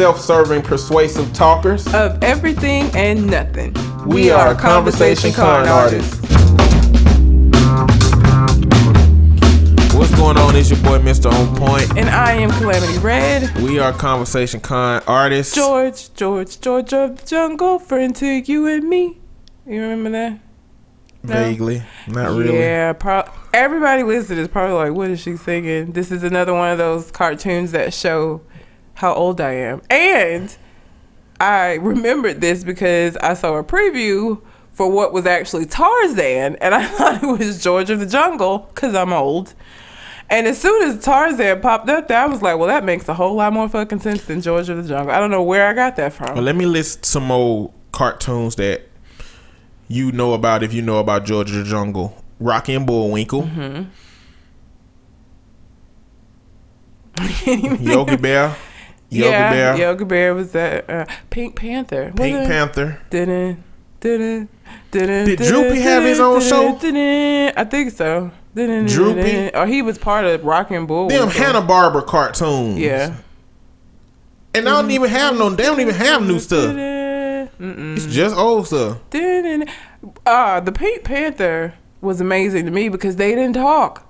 self-serving, persuasive talkers. of everything and nothing. We are Conversation Con artists. What's going on? It's your boy, Mr. On Point. And I am Calamity Red. We are Conversation Con artists. George, George, George of the jungle, friend to you and me. You remember that? No? Vaguely, not really. Yeah, pro- everybody listening is probably like, what is she singing? This is another one of those cartoons that show how old I am. And I remembered this because I saw a preview for what was actually Tarzan, and I thought it was George of the Jungle because I'm old. And as soon as Tarzan popped up there, I was like, well, that makes a whole lot more fucking sense than George of the Jungle. I don't know where I got that from. Well, let me list some old cartoons that you know about if you know about George of the Jungle. Rocky and Bullwinkle. Mm-hmm. Yogi Bear. Yogi yeah, Bear. Yogi Bear was that uh, Pink Panther. Pink Was? Panther. Didn't, didn't, didn't. Did Droopy have his own show? I think so. Droopy? Or he was part of Rock and Bull. Them Hanna Barbera cartoons. Yeah. And I don't even have no. They don't even have new stuff. Mm-mm. It's just old stuff. Uh, the Pink Panther was amazing to me because they didn't talk.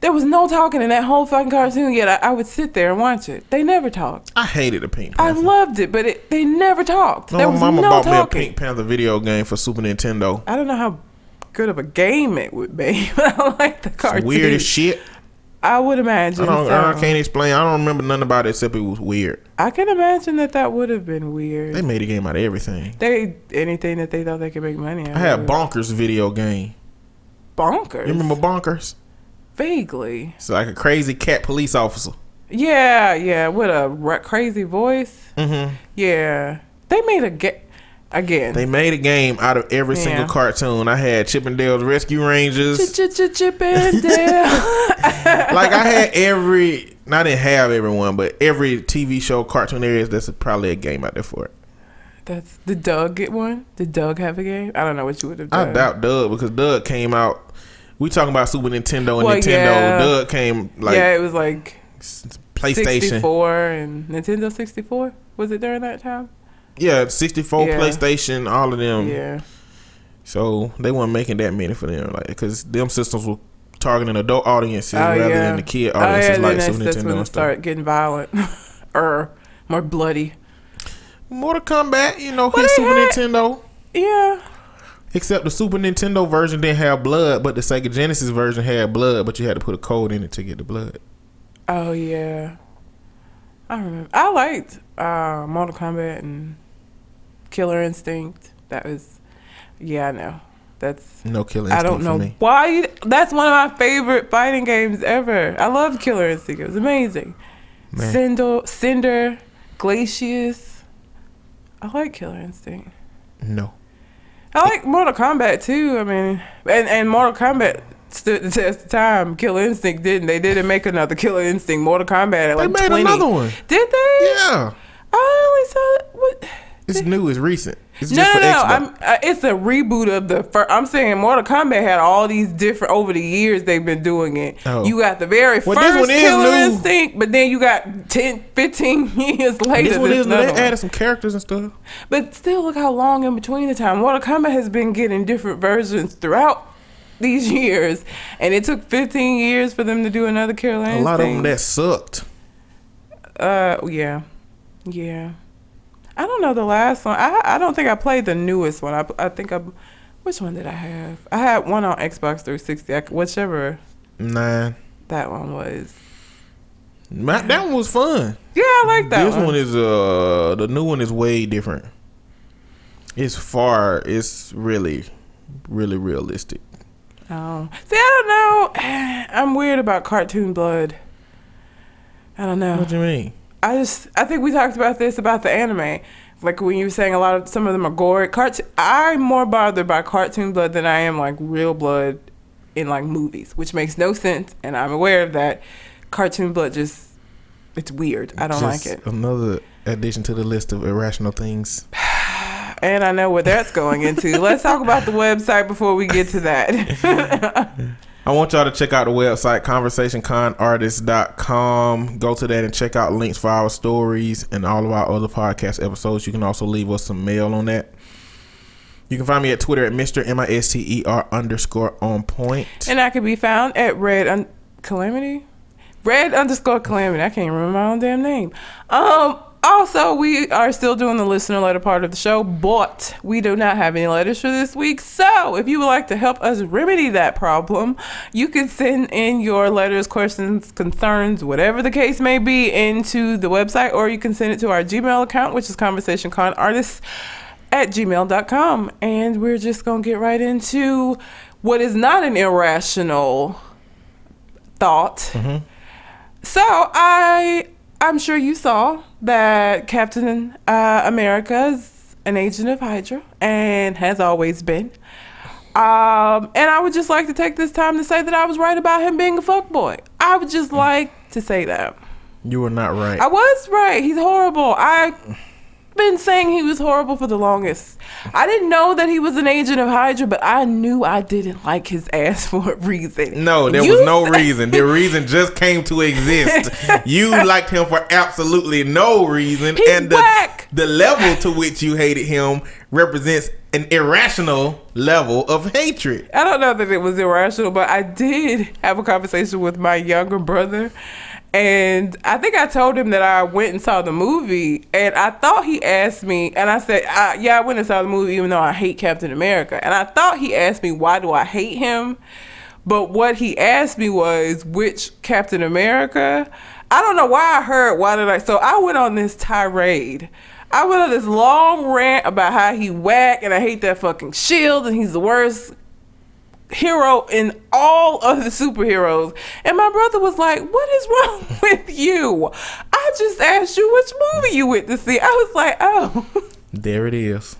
There was no talking in that whole fucking cartoon. Yet I, I would sit there and watch it. They never talked. I hated the Pink Panther. I loved it, but it, they never talked. there my was mama no bought talking. me a Pink Panther video game for Super Nintendo. I don't know how good of a game it would be, but I like the cartoon. Weird as shit. I would imagine. I don't. so. I can't explain. I don't remember nothing about it except it was weird. I can imagine that that would have been weird. They made a game out of everything. They anything that they thought they could make money out. I had of. Bonkers video game. bonkers. You remember Bonkers? Vaguely. It's like a crazy cat police officer. Yeah, yeah, with a r- crazy voice. Mm-hmm. Yeah, they made a ga- again. They made a game out of every Yeah. single cartoon. I had Chippendale's Rescue Rangers. Chip and Dale. like I had every. I didn't have everyone, but every TV show, cartoon areas. That's probably a game out there for it. That's did Doug get one? Did Doug have a game? I don't know what you would have I doubt Doug because Doug came out. We talking about Super Nintendo and Well, Nintendo. yeah. Doug came like yeah, it was like PlayStation. 64 and Nintendo 64. Was it during that time? Yeah, 64, Yeah. PlayStation, all of them. yeah. So they weren't making that many for them, like because them systems were targeting adult audiences Oh, rather yeah. than the kid Oh, audiences yeah, like Super that's Nintendo when and stuff. started getting violent or more bloody. Mortal Kombat, you know, Well, hit Super had- Nintendo. Yeah. Except the Super Nintendo version didn't have blood, but the Sega Genesis version had blood, but you had to put a code in it to get the blood. Oh yeah. I remember. I liked uh, Mortal Kombat and Killer Instinct. That was, yeah, I know. That's No killing. I don't know why. That's one of my favorite fighting games ever. I love Killer Instinct. It was amazing. Man. Cinder, Cinder, Glacius. I like Killer Instinct. No. I like Mortal Kombat too. I mean, and and Mortal Kombat stood the test of time. Killer Instinct didn't. They didn't make another Killer Instinct. Mortal Kombat at They like made 20. another one. Did they? Yeah. I only saw what. It's new. It's recent. It's No, no, no. I'm, uh, it's a reboot of the first. I'm saying Mortal Kombat had all these different over the years they've been doing it. Oh. You got the very Well, first one is Killer new. Instinct, but then you got 10, 15 years later. this one is new. They added some characters and stuff. But still, look how long in between the time. Mortal Kombat has been getting different versions throughout these years, and it took 15 years for them to do another Killer Instinct. A lot of them that sucked. Uh, yeah, yeah. I don't know the last one. I I don't think I played the newest one. I I think I. Which one did I have? I had one on Xbox 360. I, whichever Nine. that one was. My, that one was fun. Yeah, I like that this one. one. is uh the new one is way different. It's far. It's really, really realistic. Oh, see, I don't know. I'm weird about cartoon blood. I don't know. What do you mean? I just I think we talked about this about the anime. Like when you were saying a lot of some of them are gory. Cart- I'm more bothered by cartoon blood than I am like real blood in like movies, which makes no sense, and I'm aware of that. Cartoon blood just it's weird. I don't Just like it, Another addition to the list of irrational things. and I know where that's going into. Let's talk about the website before we get to that. I want y'all to check out the website conversationconartist.com. Go to that and check out links for our stories and all of our other podcast episodes. You can also leave us some mail on that. You can find me at Twitter at Mr. M I S T E R underscore on point. And I can be found at Red un- Calamity? Red underscore Calamity. I can't remember my own damn name. Um, also, we are still doing the listener letter part of the show, but we do not have any letters for this week. So, if you would like to help us remedy that problem, you can send in your letters, questions, concerns, whatever the case may be, into the website, or you can send it to our Gmail account, which is conversationconartists at gmail.com. And we're just going to get right into what is not an irrational thought. Mm-hmm. So I I'm sure you saw that Captain uh, America is an agent of Hydra and has always been. Um, and I would just like to take this time to say that I was right about him being a fuckboy. I would just like to say that. You were not right. I was right. He's horrible. I been saying he was horrible for the longest. I didn't know that he was an agent of Hydra, but I knew I didn't like his ass for a reason. No, there You was no reason. The reason just came to exist. You liked him for absolutely no reason, He's and the, whack. the level to which you hated him represents an irrational level of hatred. I don't know that it was irrational, but I did have a conversation with my younger brother. And I think I told him that I went and saw the movie, and I thought he asked me, and I said, I, "Yeah, I went and saw the movie, even though I hate Captain America." And I thought he asked me, "Why do I hate him?" But what he asked me was, "Which Captain America?" I don't know why I heard. Why did I? So I went on this tirade. I went on this long rant about how he whack, and I hate that fucking shield, and he's the worst hero in all of the superheroes. And my brother was like, What is wrong with you? I just asked you which movie you went to see. I was like, Oh. There it is,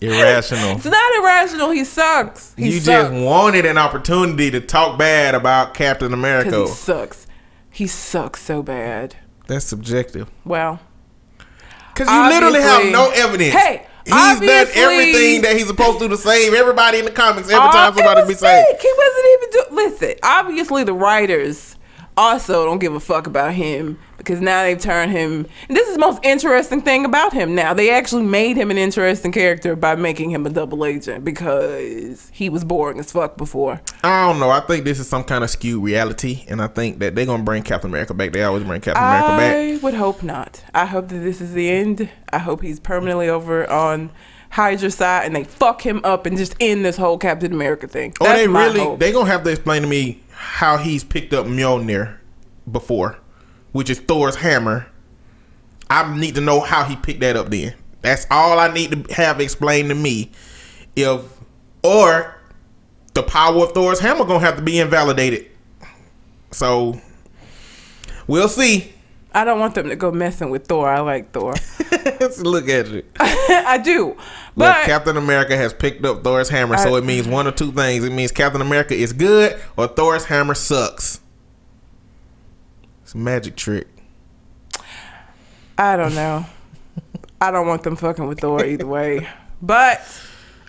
irrational. it's not irrational. He sucks. He you sucks. just wanted an opportunity to talk bad about Captain America. He sucks. He sucks so bad. That's subjective. Well, Because you literally have no evidence. Hey, he's done everything that he's supposed to do to save everybody in the comics every time somebody be saved. He wasn't even do. Listen, obviously the writers also don't give a fuck about him because now they've turned him. This is the most interesting thing about him. Now they actually made him an interesting character by making him a double agent because he was boring as fuck before. I don't know. I think this is some kind of skewed reality, and I think that they're gonna bring Captain America back. They always bring Captain America back. I would hope not. I hope that this is the end. I hope he's permanently over on. Hydra's side and they fuck him up and just end this whole Captain America thing. Oh, or That's they really hope. they gonna have to explain to me how he's picked up Mjolnir before, which is Thor's hammer. I need to know how he picked that up. Then that's all I need to have explained to me. If or the power of Thor's hammer gonna have to be invalidated. So we'll see. I don't want them to go messing with Thor. I like Thor. Let's look at it. I do. Look, But Captain America has picked up Thor's hammer, so it means one or two things. It means Captain America is good or Thor's hammer sucks. It's a magic trick. I don't know. I don't want them fucking with Thor either way. But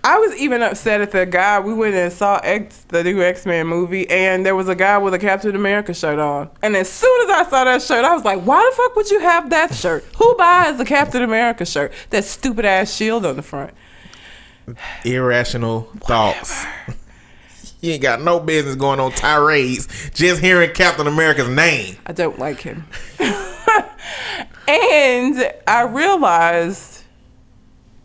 I was even upset at the guy. We went and saw X, the new X Men movie, and there was a guy with a Captain America shirt on. And as soon as I saw that shirt, I was like, why the fuck would you have that shirt? Who buys a Captain America shirt? That stupid ass shield on the front. Irrational thoughts. You ain't got no business going on tirades just hearing Captain America's name. I don't like him. and I realized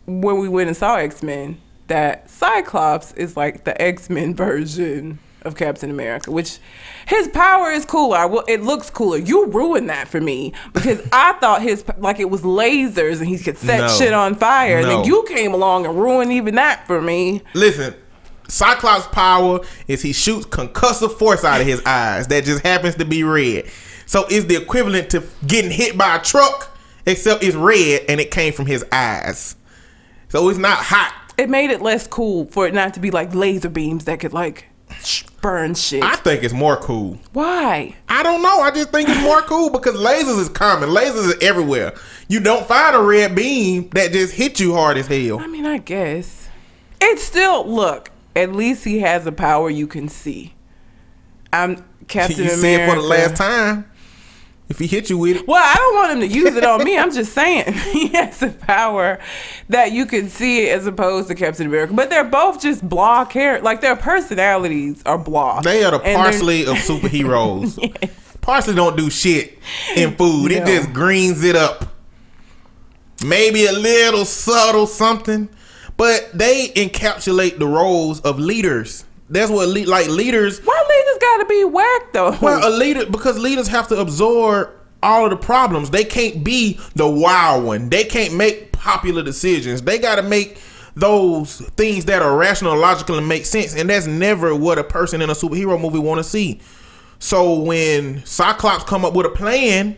when we went and saw X Men that Cyclops is like the X Men version of Captain America, which his power is cooler. Well, it looks cooler. You ruined that for me because I thought his like it was lasers and he could set No. shit on fire. And then you came along and ruined even that for me. Listen, Cyclops' power is he shoots concussive force out of his eyes that just happens to be red. So it's the equivalent to getting hit by a truck, except it's red and it came from his eyes. So it's not hot. It made it less cool for it not to be like laser beams that could like burn shit. I think it's more cool. Why? I don't know. I just think it's more cool because lasers is common. Lasers is everywhere. You don't find a red beam that just hit you hard as hell. I mean, I guess it's still look. At least he has a power you can see. I'm Captain you America. see it for the last time. If he hit you with it, Well, I don't want him to use it on me. I'm just saying he has a power that you can see it as opposed to Captain America. But they're both just blah characters. Like their personalities are blah. they are the parsley of superheroes. Parsley don't do shit in food. It just greens it up. Maybe a little subtle something, but they encapsulate the roles of leaders. That's what le- like leaders. Why leaders gotta be whacked though? Well, a leader because leaders have to absorb all of the problems. They can't be the wild one. They can't make popular decisions. They got to make those things that are rational, logical, and make sense. And that's never what a person in a superhero movie want to see. So when Cyclops come up with a plan,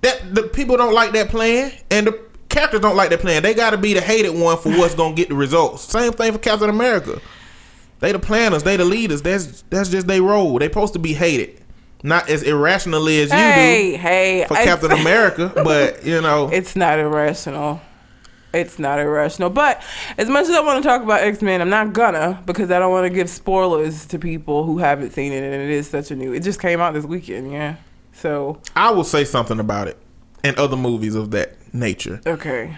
that the people don't like that plan, and the characters don't like that plan. They got to be the hated one for what's gonna get the results. Same thing for Captain America. They the planners, they the leaders. That's that's just they role. They supposed to be hated, not as irrationally as you do hey, for it's- Captain America. But you know, It's not irrational. It's not irrational. But as much as I want to talk about X Men, I'm not gonna because I don't want to give spoilers to people who haven't seen it, and it is such a new. It just came out this weekend, yeah. So I will say something about it and other movies of that nature. okay,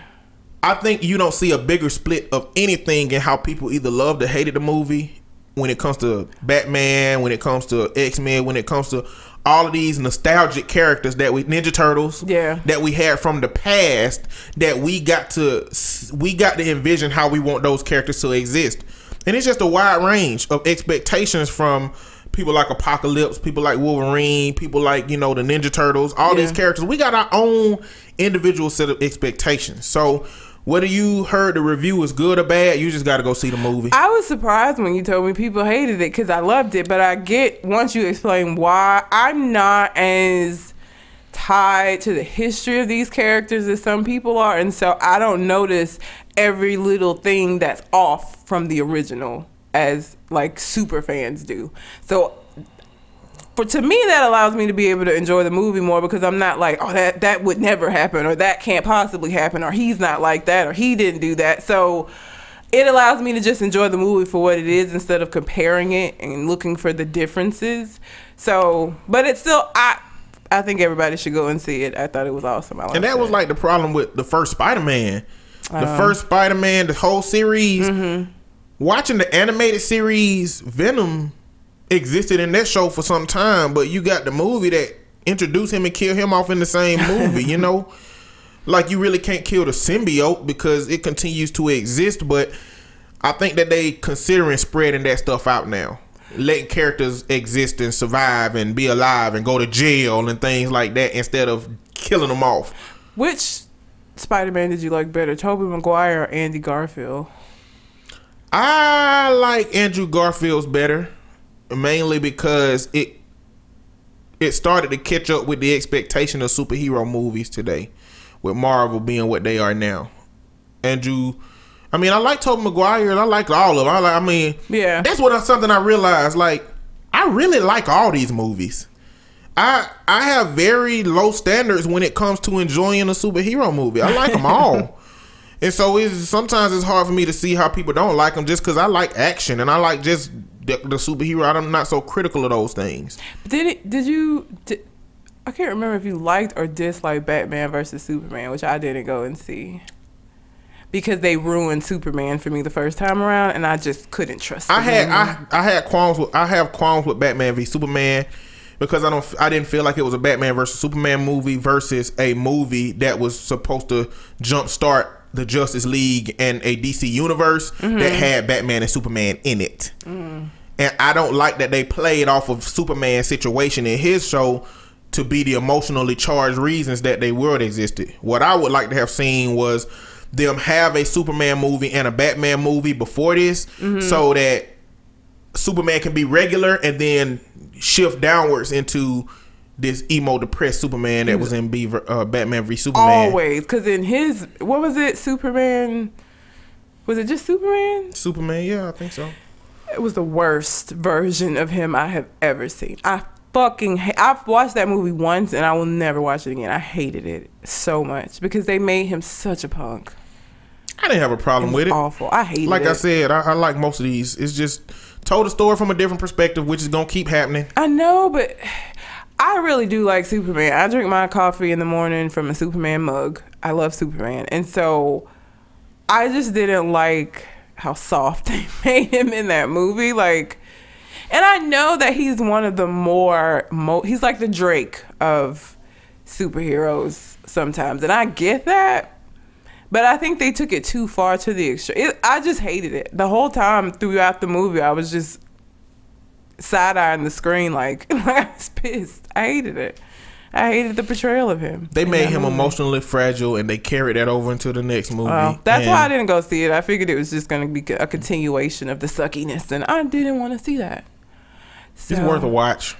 I think you don't see a bigger split of anything in how people either loved or hated the movie when it comes to Batman, when it comes to X Men, when it comes to all of these nostalgic characters that we Ninja Turtles, Yeah. that we had from the past that we got to we got to envision how we want those characters to exist, and it's just a wide range of expectations from people like Apocalypse, people like Wolverine, people like you know the Ninja Turtles, all these characters. We got our own individual set of expectations. So whether you heard the review was good or bad, you just got to go see the movie. I was surprised when you told me people hated it because I loved it, but I get once you explain why. I'm not as tied to the history of these characters as some people are, and so I don't notice every little thing that's off from the original as like super fans do. So for to me that allows me to be able to enjoy the movie more because I'm not like oh that that would never happen or that can't possibly happen or he's not like that or he didn't do that so it allows me to just enjoy the movie for what it is instead of comparing it and looking for the differences so but it's still I I think everybody should go and see it I thought it was awesome I and that was like the problem with the first Spider-Man. The Uh-huh. first Spider-Man, the whole series. Mm-hmm. Watching the animated series Venom existed in that show for some time, but you got the movie that introduced him and killed him off in the same movie, you know? Like you really can't kill the symbiote because it continues to exist, but I think that they considering spreading that stuff out now. Letting characters exist and survive and be alive and go to jail and things like that instead of killing them off. which Spider-Man did you like better Tobey Maguire or Andy Garfield I like Andrew Garfield's better, mainly because it it started to catch up with the expectation of superhero movies today, with Marvel being what they are now. Andrew, I mean, I like Tobey Maguire, and I like all of them. I, like, I mean, Yeah. that's what I, something I realized. Like, I really like all these movies. I I have very low standards when it comes to enjoying a superhero movie. I like them all. And so it's sometimes it's hard for me to see how people don't like them just because I like action and I like just the, the superhero. I'm not so critical of those things. Did it? Did you? Did, I can't remember if you liked or disliked Batman versus Superman, which I didn't go and see because they ruined Superman for me the first time around, and I just couldn't trust. I had. I I had qualms with I have qualms with Batman v Superman because I don't I didn't feel like it was a Batman versus Superman movie versus a movie that was supposed to jumpstart the Justice League and a DC universe that mm-hmm. had Batman and Superman in it. Mm. And I don't like that they played off of Superman's situation in his show to be the emotionally charged reasons that they world existed. What I would like to have seen was them have a Superman movie and a Batman movie before this mm-hmm. so that Superman can be regular and then shift downwards into this emo depressed Superman that was in Beaver uh, Batman v Superman. always because in his what was it? Superman. Was it just Superman? Superman, yeah, I think so. It was the worst version of him I have ever seen. I fucking ha- I've watched that movie once and I will never watch it again. I hated it so much because they made him such a punk. I didn't have a problem with it. Awful. I hate Like it. I said, I, I like most of these. It's just told a story from a different perspective, which is gonna keep happening. I know, but I really do like Superman. I drink my coffee in the morning from a Superman mug. I love Superman. And so I just didn't like how soft they made him in that movie. Like, and I know that he's one of the more, mo- he's like the Drake of superheroes sometimes. And I get that. But I think they took it too far to the extreme. It, I just hated it. The whole time throughout the movie, I was just side eyeing the screen like, I was pissed. I hated it. I hated the portrayal of him. They made him movie. emotionally fragile, and they carried that over into the next movie. That's why I didn't go see it. I figured it was just going to be a continuation of the suckiness, and I didn't want to see that. It's worth a watch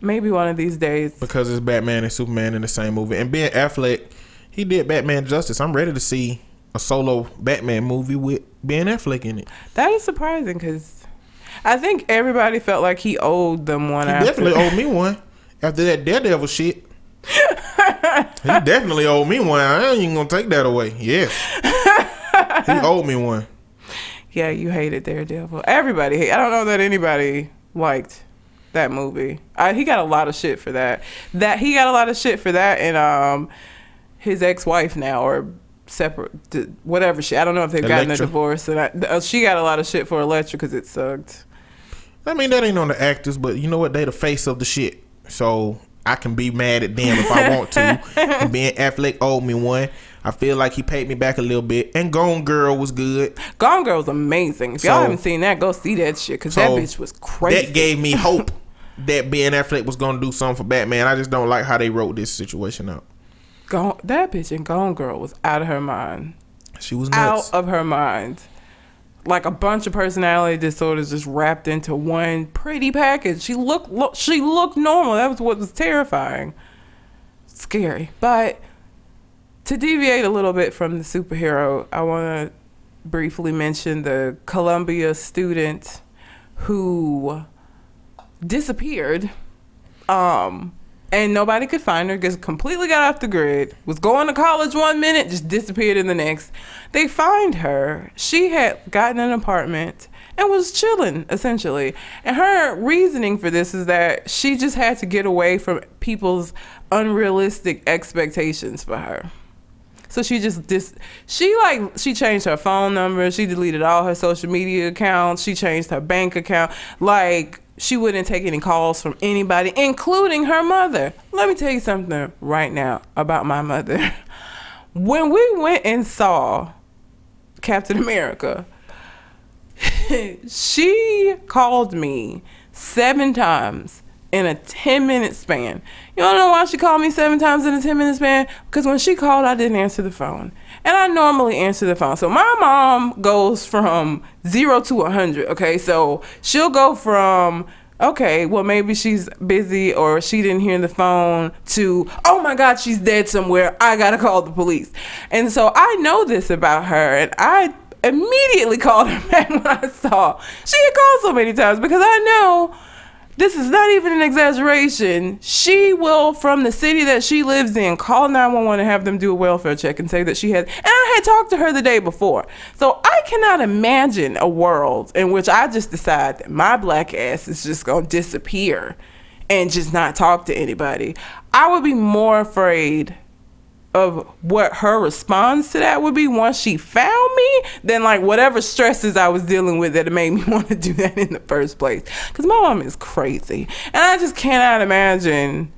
Maybe one of these days. because it's Batman and Superman in the same movie, and Ben Affleck, he did Batman justice. I'm ready to see a solo Batman movie with Ben Affleck in it. That is surprising because I think everybody felt like he owed them one. He after. definitely owed me one after that Daredevil shit. he definitely owed me one. I ain't even gonna take that away. Yes, he owed me one. Yeah, you hated Daredevil. Everybody hate. I don't know that anybody liked that movie. I, he got a lot of shit for that. That he got a lot of shit for that, and um, his ex-wife now or separate, whatever shit. I don't know if they've gotten a divorce, and I, uh, she got a lot of shit for Elektra because it sucked. I mean, that ain't on the actors, but you know what? They the face of the shit. So I can be mad at them if I want to. and Ben Affleck owed me one. I feel like he paid me back a little bit. And Gone Girl was good. Gone Girl was amazing. If y'all haven't seen that, go see that shit because that bitch was crazy. That gave me hope that Ben Affleck was gonna do something for Batman. I just don't like how they wrote this situation out. Gone, that bitch in Gone Girl was out of her mind. She was nuts. out of her mind. Like a bunch of personality disorders just wrapped into one pretty package. She looked look, she looked normal. That was what was terrifying. Scary. But to deviate a little bit from the superhero, I want to briefly mention the Columbia student who disappeared um and nobody could find her just completely got off the grid was going to college one minute just disappeared in the next. They find her. She had gotten an apartment and was chilling essentially. And her reasoning for this is that she just had to get away from people's unrealistic expectations for her. So she just dis she like she changed her phone number, she deleted all her social media accounts, she changed her bank account. Like she wouldn't take any calls from anybody, including her mother. Let me tell you something right now about my mother. When we went and saw Captain America, she called me seven times in a 10 minute span. You don't know why she called me seven times in a 10 minute span? Because when she called, I didn't answer the phone. And I normally answer the phone. So my mom goes from zero to 100. Okay. So she'll go from, okay, well, maybe she's busy or she didn't hear the phone to, oh my God, she's dead somewhere. I got to call the police. And so I know this about her. And I immediately called her back when I saw she had called so many times because I know this is not even an exaggeration. She will, from the city that she lives in, call 911 and have them do a welfare check and say that she has. And I had talked to her the day before. So I cannot imagine a world in which I just decide that my black ass is just going to disappear and just not talk to anybody. I would be more afraid of what her response to that would be once she found me than like whatever stresses I was dealing with that made me want to do that in the first place. Because my mom is crazy. And I just cannot imagine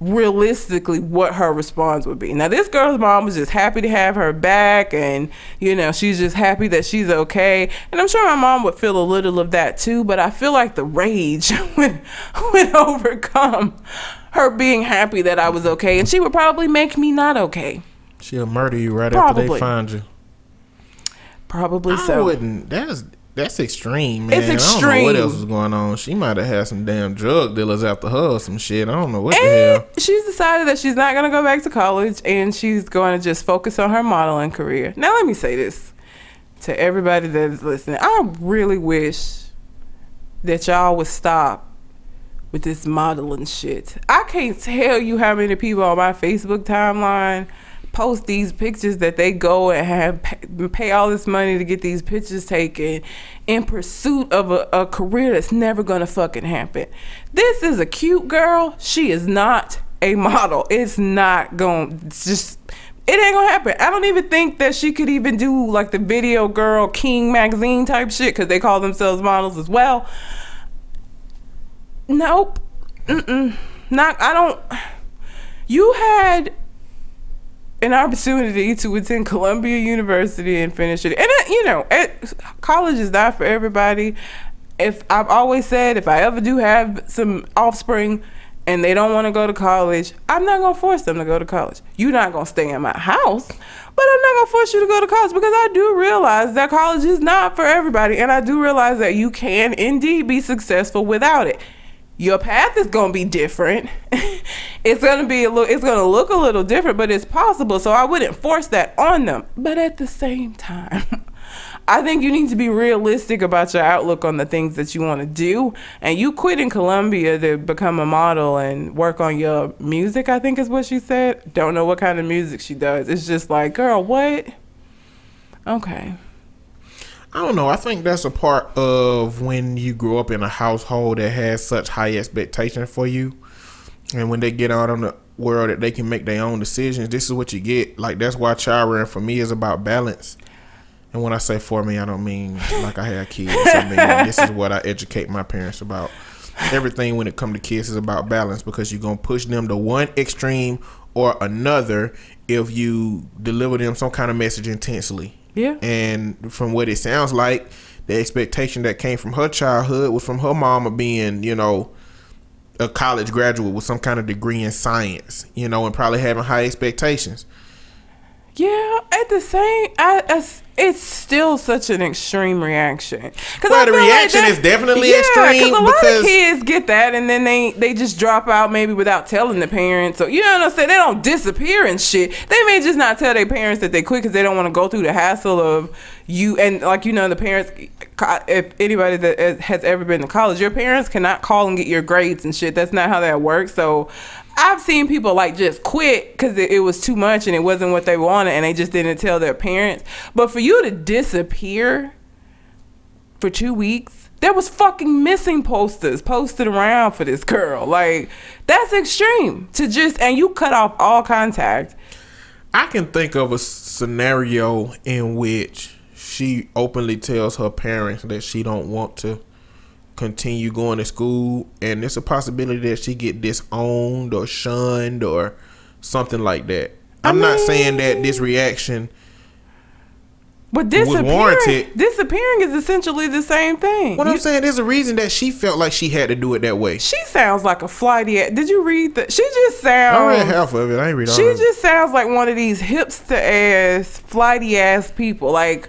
realistically what her response would be. Now this girl's mom was just happy to have her back and you know she's just happy that she's okay and I'm sure my mom would feel a little of that too but I feel like the rage would would overcome her being happy that I was okay and she would probably make me not okay. She'll murder you right after they find you. Probably I so. wouldn't. That's that's extreme, man. It's I don't know what else was going on. She might have had some damn drug dealers after her or some shit. I don't know what the hell. she's decided that she's not going to go back to college and she's going to just focus on her modeling career. Now, let me say this to everybody that is listening. I really wish that y'all would stop with this modeling shit. I can't tell you how many people on my Facebook timeline post these pictures that they go and have pay all this money to get these pictures taken in pursuit of a, a career that's never gonna fucking happen. This is a cute girl. She is not a model. It's not going. It's just. It ain't gonna happen. I don't even think that she could even do like the video girl King magazine type shit because they call themselves models as well. Nope. Mm-mm. Not. I don't. You had an opportunity to attend Columbia University and finish it. And it, you know, it, college is not for everybody. If I've always said, if I ever do have some offspring and they don't want to go to college, I'm not gonna force them to go to college. You're not gonna stay in my house, but I'm not gonna force you to go to college because I do realize that college is not for everybody, and I do realize that you can indeed be successful without it your path is going to be different. it's going to be a little it's going to look a little different, but it's possible. So I wouldn't force that on them. But at the same time, I think you need to be realistic about your outlook on the things that you want to do. And you quit in Columbia to become a model and work on your music, I think is what she said. Don't know what kind of music she does. It's just like, girl, what? Okay. I don't know. I think that's a part of when you grow up in a household that has such high expectations for you, and when they get out on the world that they can make their own decisions. This is what you get. Like that's why child rearing for me is about balance. And when I say for me, I don't mean like I had kids. I mean this is what I educate my parents about. Everything when it comes to kids is about balance because you're gonna push them to one extreme or another if you deliver them some kind of message intensely. Yeah. And from what it sounds like, the expectation that came from her childhood was from her mama being, you know, a college graduate with some kind of degree in science, you know, and probably having high expectations. Yeah, at the same, I, as it's still such an extreme reaction. Because well, the reaction like that, is definitely yeah, extreme. a lot of kids get that, and then they they just drop out maybe without telling the parents. So you know what I'm saying? They don't disappear and shit. They may just not tell their parents that they quit because they don't want to go through the hassle of you and like you know the parents. If anybody that has ever been to college, your parents cannot call and get your grades and shit. That's not how that works. So I've seen people like just quit because it, it, was too much and it wasn't what they wanted and they just didn't tell their parents. But for you to disappear for two weeks, there was fucking missing posters posted around for this girl. Like that's extreme to just and you cut off all contact. I can think of a scenario in which she openly tells her parents that she don't want to continue going to school, and it's a possibility that she get disowned or shunned or something like that. I'm I mean, not saying that this reaction but disappearing, disappearing is essentially the same thing. What you, I'm saying, there's a reason that she felt like she had to do it that way. She sounds like a flighty. Ass did you read that? She just sounds. I read half of it. I ain't read all. She just sounds like one of these hipster ass, flighty ass people. Like,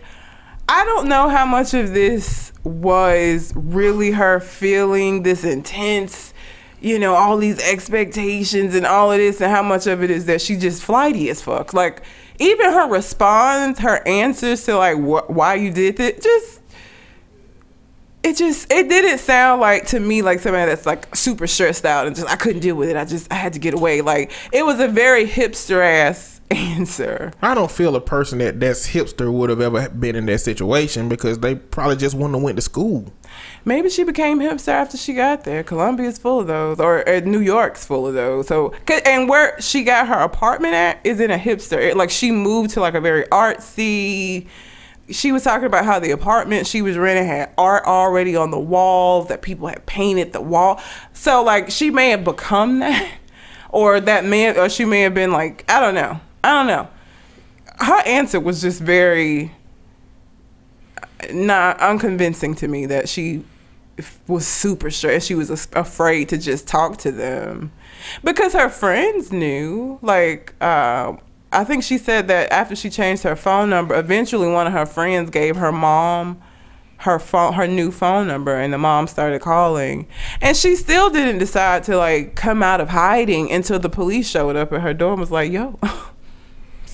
I don't know how much of this was really her feeling this intense you know all these expectations and all of this and how much of it is that she just flighty as fuck like even her response her answers to like wh- why you did it just it just it didn't sound like to me like somebody that's like super stressed out and just I couldn't deal with it. I just I had to get away. Like it was a very hipster ass answer. I don't feel a person that that's hipster would have ever been in that situation because they probably just wouldn't have went to school. Maybe she became hipster after she got there. Columbia's full of those, or, or New York's full of those. So, and where she got her apartment at is in a hipster. It, like she moved to like a very artsy. She was talking about how the apartment she was renting had art already on the walls that people had painted the wall. So like she may have become that, or that man, or she may have been like I don't know I don't know. Her answer was just very not unconvincing to me that she was super stressed. She was afraid to just talk to them because her friends knew. Like, uh, I think she said that after she changed her phone number, eventually one of her friends gave her mom her phone her new phone number and the mom started calling and she still didn't decide to like come out of hiding until the police showed up at her door and was like yo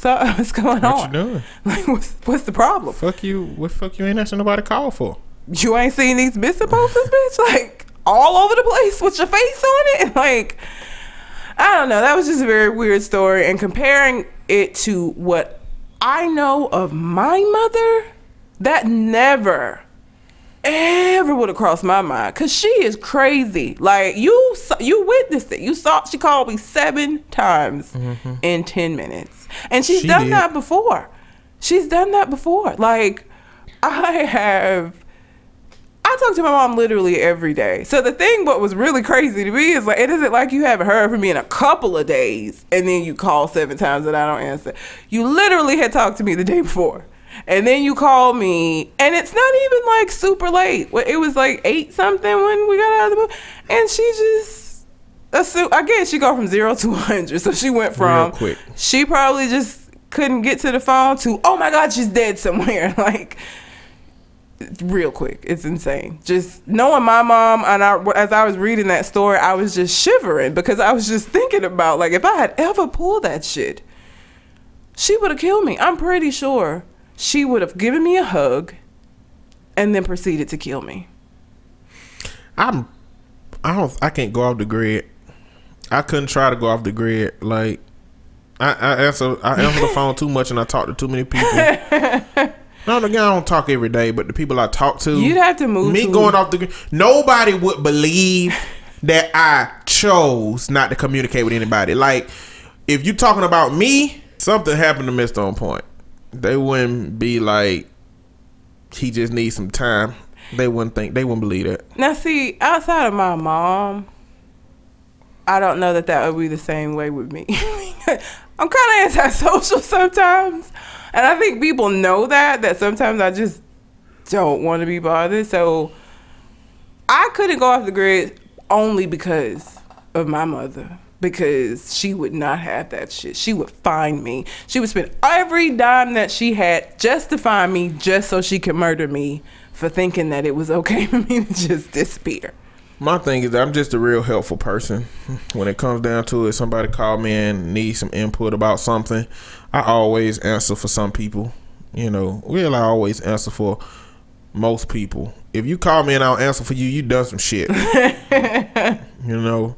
up? What's going what on? What you doing? Like, what's what's the problem? Fuck you. What fuck you ain't asking nobody to call for? You ain't seen these missing posters, bitch? Like all over the place with your face on it. Like I don't know. That was just a very weird story. And comparing it to what I know of my mother, that never, ever would have crossed my mind. Cause she is crazy. Like you, you witnessed it. You saw she called me seven times mm-hmm. in ten minutes, and she's She done did. that before. She's done that before. Like I have. I talk to my mom literally every day. So the thing, what was really crazy to me is like, it isn't like you haven't heard from me in a couple of days and then you call seven times and I don't answer. You literally had talked to me the day before. And then you call me, and it's not even like super late. It was like eight something when we got out of the movie. And she just, assume, again, she go from zero to 100. So she went from. Real quick. she probably just couldn't get to the phone to, oh my God, she's dead somewhere. Like, real quick. It's insane. Just knowing my mom, and I, as I was reading that story, I was just shivering because I was just thinking about like if I had ever pulled that shit, she would have killed me. I'm pretty sure she would have given me a hug, and then proceeded to kill me. I'm I don't I can't go off the grid. I couldn't try to go off the grid. Like I, I answer I answer the phone too much and I talk to too many people. no, again, I don't talk every day, but the people I talk to, You'd have to move Me to- going off the grid. Nobody would believe that I chose not to communicate with anybody. Like if you're talking about me, something happened to Mister On Point. They wouldn't be like he just needs some time. They wouldn't think. They wouldn't believe that. Now, see, outside of my mom, I don't know that that would be the same way with me. I'm kind of antisocial sometimes, and I think people know that. That sometimes I just don't want to be bothered. So I couldn't go off the grid only because of my mother. Because she would not have that shit. She would find me. She would spend every dime that she had just to find me, just so she could murder me for thinking that it was okay for me to just disappear. My thing is, I'm just a real helpful person. When it comes down to it, somebody call me and need some input about something. I always answer for some people. You know, well, I always answer for most people. If you call me and I don't answer for you, you done some shit. you know,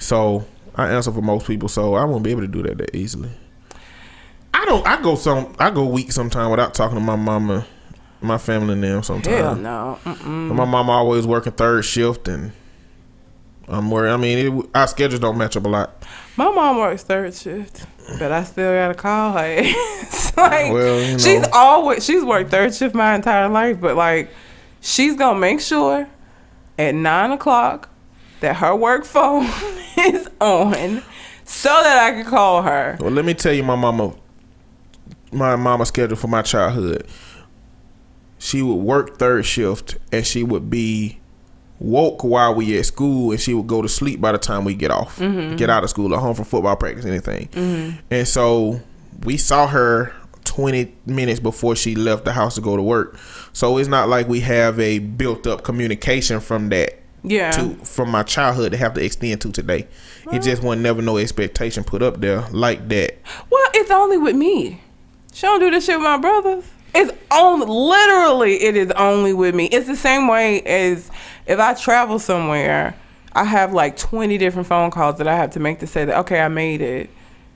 so I answer for most people. So I won't be able to do that that easily. I don't. I go some. I go weeks sometime without talking to my mama, my family, and them. Sometimes. Hell no. My mom always working third shift, and I'm worried. I mean, it, our schedules don't match up a lot. My mom works third shift, but I still gotta call her. it's like Well, you know. she's always she's worked third shift my entire life, but like she's gonna make sure at nine o'clock that her work phone is on so that I can call her. Well, let me tell you, my mama, my mama schedule for my childhood. She would work third shift, and she would be woke while we at school, and she would go to sleep by the time we get off, mm-hmm. get out of school, or home from football practice, anything. Mm-hmm. And so we saw her 20 minutes before she left the house to go to work. So it's not like we have a built up communication from that Yeah. to from my childhood to have to extend to today. It just wasn't never no expectation put up there like that. Well, it's only with me. She don't do this shit with my brothers. It's only literally it is only with me. It's the same way as if I travel somewhere, I have like twenty different phone calls that I have to make to say that okay, I made it.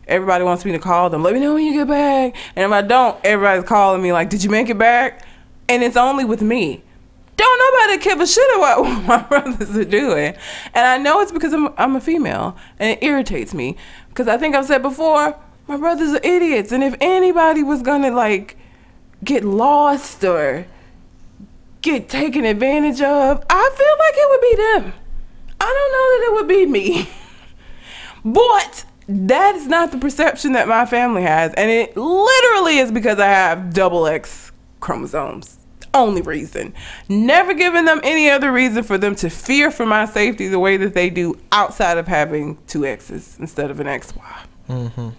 Everybody wants me to call them. Let me know when you get back. And if I don't, everybody's calling me like, "Did you make it back?" And it's only with me. Don't nobody give a shit about what my brothers are doing. And I know it's because I'm, I'm a female and it irritates me. Because I think I've said before, my brothers are idiots. And if anybody was gonna like get lost or get taken advantage of, I feel like it would be them. I don't know that it would be me. But that is not the perception that my family has. And it literally is because I have double X chromosomes. Only reason. Never giving them any other reason for them to fear for my safety the way that they do outside of having two X's instead of an XY. Mhm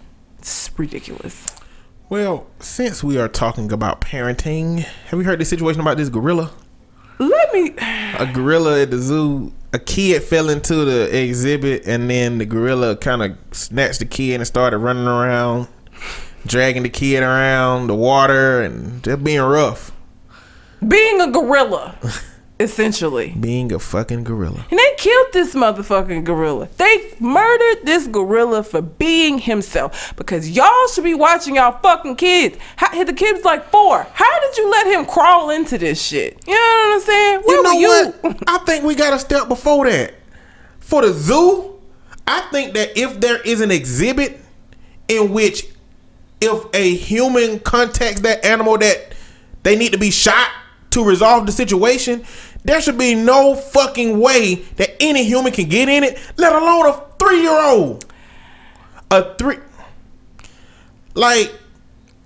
it's ridiculous. Well, since we are talking about parenting, have you heard the situation about this gorilla? Let me. A gorilla at the zoo. A kid fell into the exhibit, and then the gorilla kind of snatched the kid and started running around, dragging the kid around the water, and just being rough. Being a gorilla. essentially. Being a fucking gorilla. And they killed this motherfucking gorilla. They murdered this gorilla for being himself. Because y'all should be watching y'all fucking kids. How, the kid's like four. How did you let him crawl into this shit? You know what I'm saying? Where you know were you? what? I think we got a step before that. For the zoo, I think that if there is an exhibit in which if a human contacts that animal that they need to be shot to resolve the situation, there should be no fucking way that any human can get in it, let alone a three year old. A three like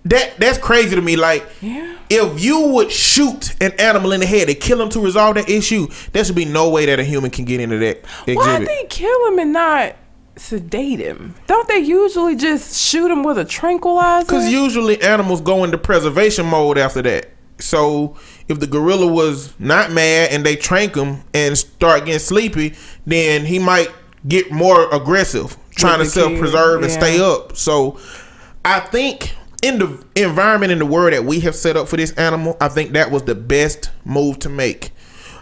that that's crazy to me. Like Yeah. if you would shoot an animal in the head to kill him to resolve that issue, there should be no way that a human can get into that Why exhibit. they kill him and not sedate him? Don't they usually just shoot him with a tranquilizer? Because usually animals go into preservation mode after that. So if the gorilla was not mad and they trank him and start getting sleepy, then he might get more aggressive, trying to self preserve and stay up. So I think in the environment in the world that we have set up for this animal, I think that was the best move to make.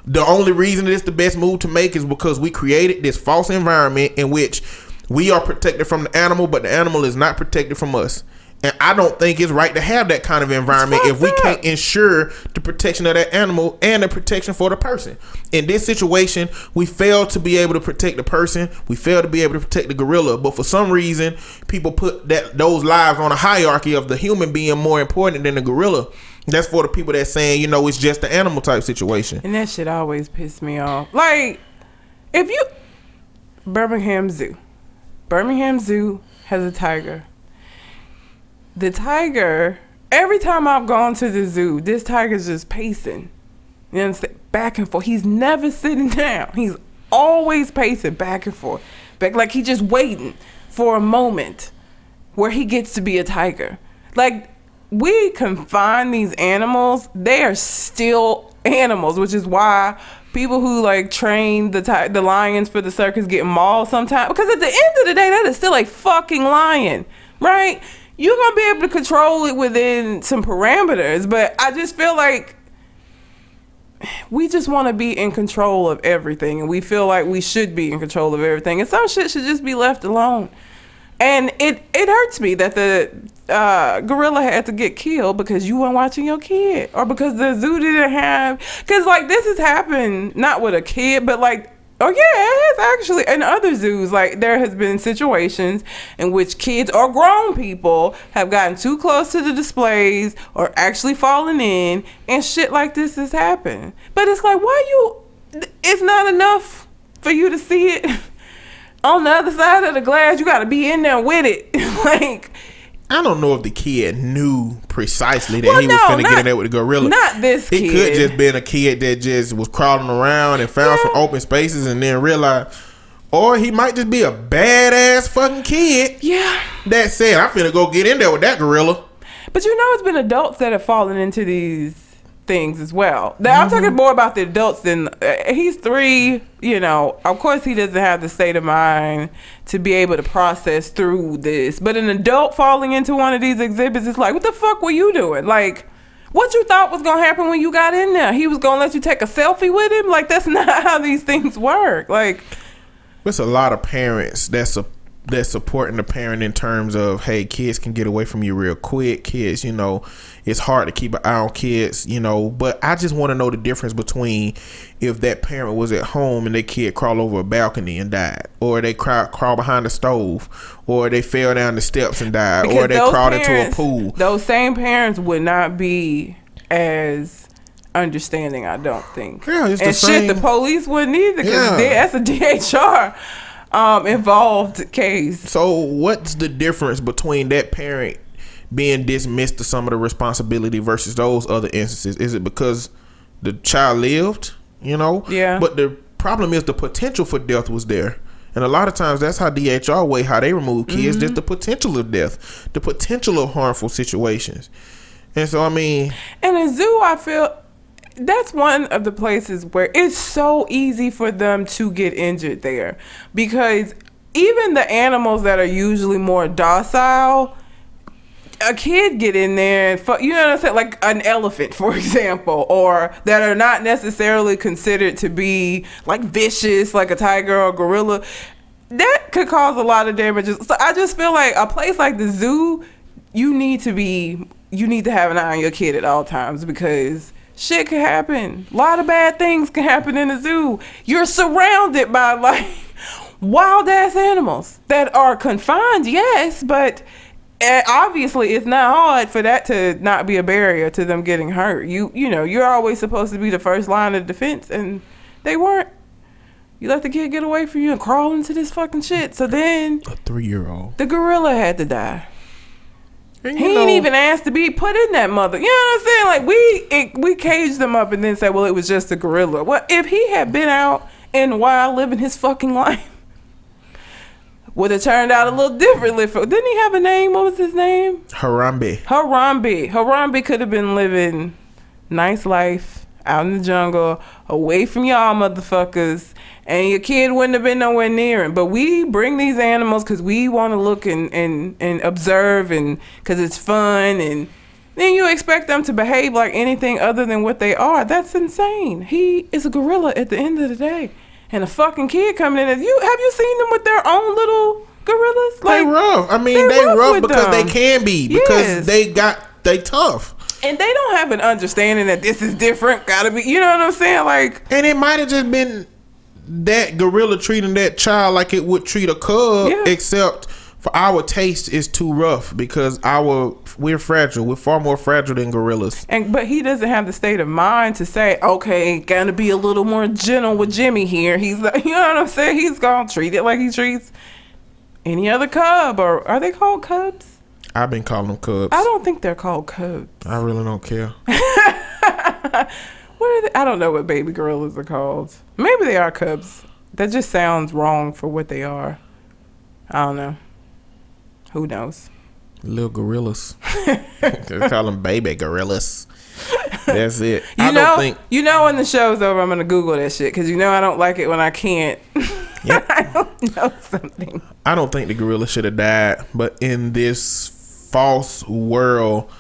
The only reason it's the best move to make is because we created this false environment in which we are protected from the animal, but the animal is not protected from us. And I don't think it's right to have that kind of environment if we can't ensure the protection of that animal and the protection for the person. In this situation, we failed to be able to protect the person. We failed to be able to protect the gorilla. But for some reason, people put that those lives on a hierarchy of the human being more important than the gorilla. That's for the people that's saying, you know, it's just the animal type situation. And that shit always pissed me off. Like, if you Birmingham Zoo, Birmingham Zoo has a tiger. The tiger. Every time I've gone to the zoo, this tiger's just pacing. You understand? Back and forth. He's never sitting down. He's always pacing back and forth. Back like he's just waiting for a moment where he gets to be a tiger. Like we confine these animals, they are still animals, which is why people who like train the ti- the lions for the circus get mauled sometimes. Because at the end of the day, that is still a fucking lion, right? You're gonna be able to control it within some parameters, but I just feel like we just want to be in control of everything and we feel like we should be in control of everything and some shit should just be left alone. And it it hurts me that the uh, gorilla had to get killed because you weren't watching your kid or because the zoo didn't have because like this has happened not with a kid but like oh yeah it has actually in other zoos like there has been situations in which kids or grown people have gotten too close to the displays or actually fallen in and shit like this has happened. But it's like why you it's not enough for you to see it. On the other side of the glass you got to be in there with it. Like I don't know if the kid knew precisely that Well, he was no, finna get in there with the gorilla. not this It kid. could just been a kid that just was crawling around and found some open spaces and then realized, or he might just be a badass fucking kid yeah that said, "I'm finna go get in there with that gorilla." But you know, it's been adults that have fallen into these things as well. Now, I'm talking more about the adults than uh, he's three. You know, of course, he doesn't have the state of mind to be able to process through this. But an adult falling into one of these exhibits is like, what the fuck were you doing? Like. What you thought was gonna happen when you got in there? He was gonna let you take a selfie with him? Like that's not how these things work. Like There's a lot of parents that's a that's supporting the parent in terms of hey kids can get away from you real quick. Kids you know it's hard to keep an eye on kids you know. But i just want to know the difference between if that parent was at home and their kid crawled over a balcony and died or they crawl, crawl behind the stove or they fell down the steps and died or they crawled into a pool. Those same parents would not be as understanding, I don't think. Yeah, it's the and shit, the police wouldn't either because Yeah. that's a DHR um, involved case. So what's the difference between that parent being dismissed to some of the responsibility versus those other instances? Is it because the child lived, you know? Yeah. But the problem is the potential for death was there. And a lot of times that's how DHR way how they remove kids, Mm-hmm. just the potential of death, the potential of harmful situations. And so I mean, And a zoo, I feel that's one of the places where it's so easy for them to get injured there because even the animals that are usually more docile a kid get in there and you know what I'm saying, like an elephant, for example, or that are not necessarily considered to be like vicious, like a tiger or gorilla, that could cause a lot of damages. So I just feel like a place like the zoo, you need to be, you need to have an eye on your kid at all times because shit can happen. A lot of bad things can happen in the zoo. You're surrounded by like wild ass animals that are confined, yes, but eh, obviously it's not hard for that to not be a barrier to them getting hurt. You you know, you're always supposed to be the first line of defense and they weren't. You let the kid get away from you and crawl into this fucking shit. So then A three year old. the gorilla had to die. And He ain't even asked to be put in that mother. You know what I'm saying? Like we it, we caged them up and then said, well, it was just a gorilla. Well, if he had been out in the wild living his fucking life, would have turned out a little differently. For didn't he have a name? What was his name? Harambe. Harambe. Harambe could have been living nice life out in the jungle, away from y'all motherfuckers, and your kid wouldn't have been nowhere near him. But we bring these animals because we want to look and, and, and observe and because it's fun and then you expect them to behave like anything other than what they are. That's insane. He is a gorilla at the end of the day. And a fucking kid coming in. Have you have you seen them with their own little gorillas? They rough. I mean, they they, rough rough, because they can be because Yes. they got they tough. And they don't have an understanding that this is different. Gotta be, you know what I'm saying? Like, And it might have just been that gorilla treating that child like it would treat a cub, Yeah. except for our taste is too rough because our we're fragile. We're far more fragile than gorillas. and but he doesn't have the state of mind to say, okay, gotta be a little more gentle with Jimmy here. He's, like, you know what I'm saying? He's gonna treat it like he treats any other cub, or are they called cubs? I've been calling them cubs. I don't think they're called cubs. I really don't care. What are they? I don't know what baby gorillas are called. Maybe they are cubs. That just sounds wrong for what they are. I don't know. Who knows? Little gorillas. they call them baby gorillas. That's it. You I know, don't think. you know when the show's over, I'm gonna Google that shit because you know I don't like it when I can't. Yep. I don't know something. I don't think the gorilla should have died, but in this false world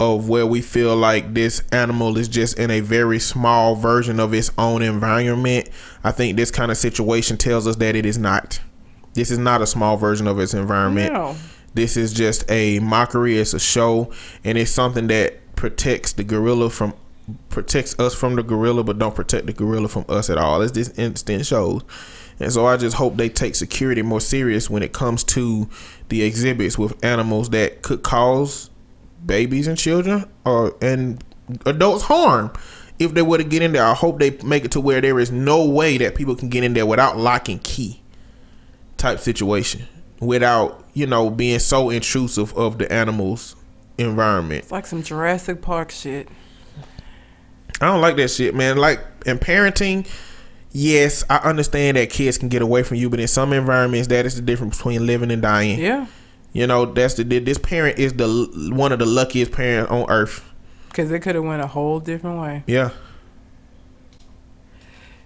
of where we feel like this animal is just in a very small version of its own environment, I think this kind of situation tells us that it is not. This is not a small version of its environment. No. This is just a mockery. It's a show, and it's something that protects the gorilla from protects us from the gorilla, but don't protect the gorilla from us at all. As this instant shows, and so I just hope they take security more serious when it comes to the exhibits with animals that could cause babies and children or and adults harm. If they were to get in there, I hope they make it to where there is no way that people can get in there without lock and key type situation without you know being so intrusive of the animal's environment It's like some Jurassic Park shit. i don't like that shit man like in parenting yes i understand that kids can get away from you but in some environments that is the difference between living and dying Yeah, you know that's the this parent is the one of the luckiest parents on earth because it could have went a whole different way. yeah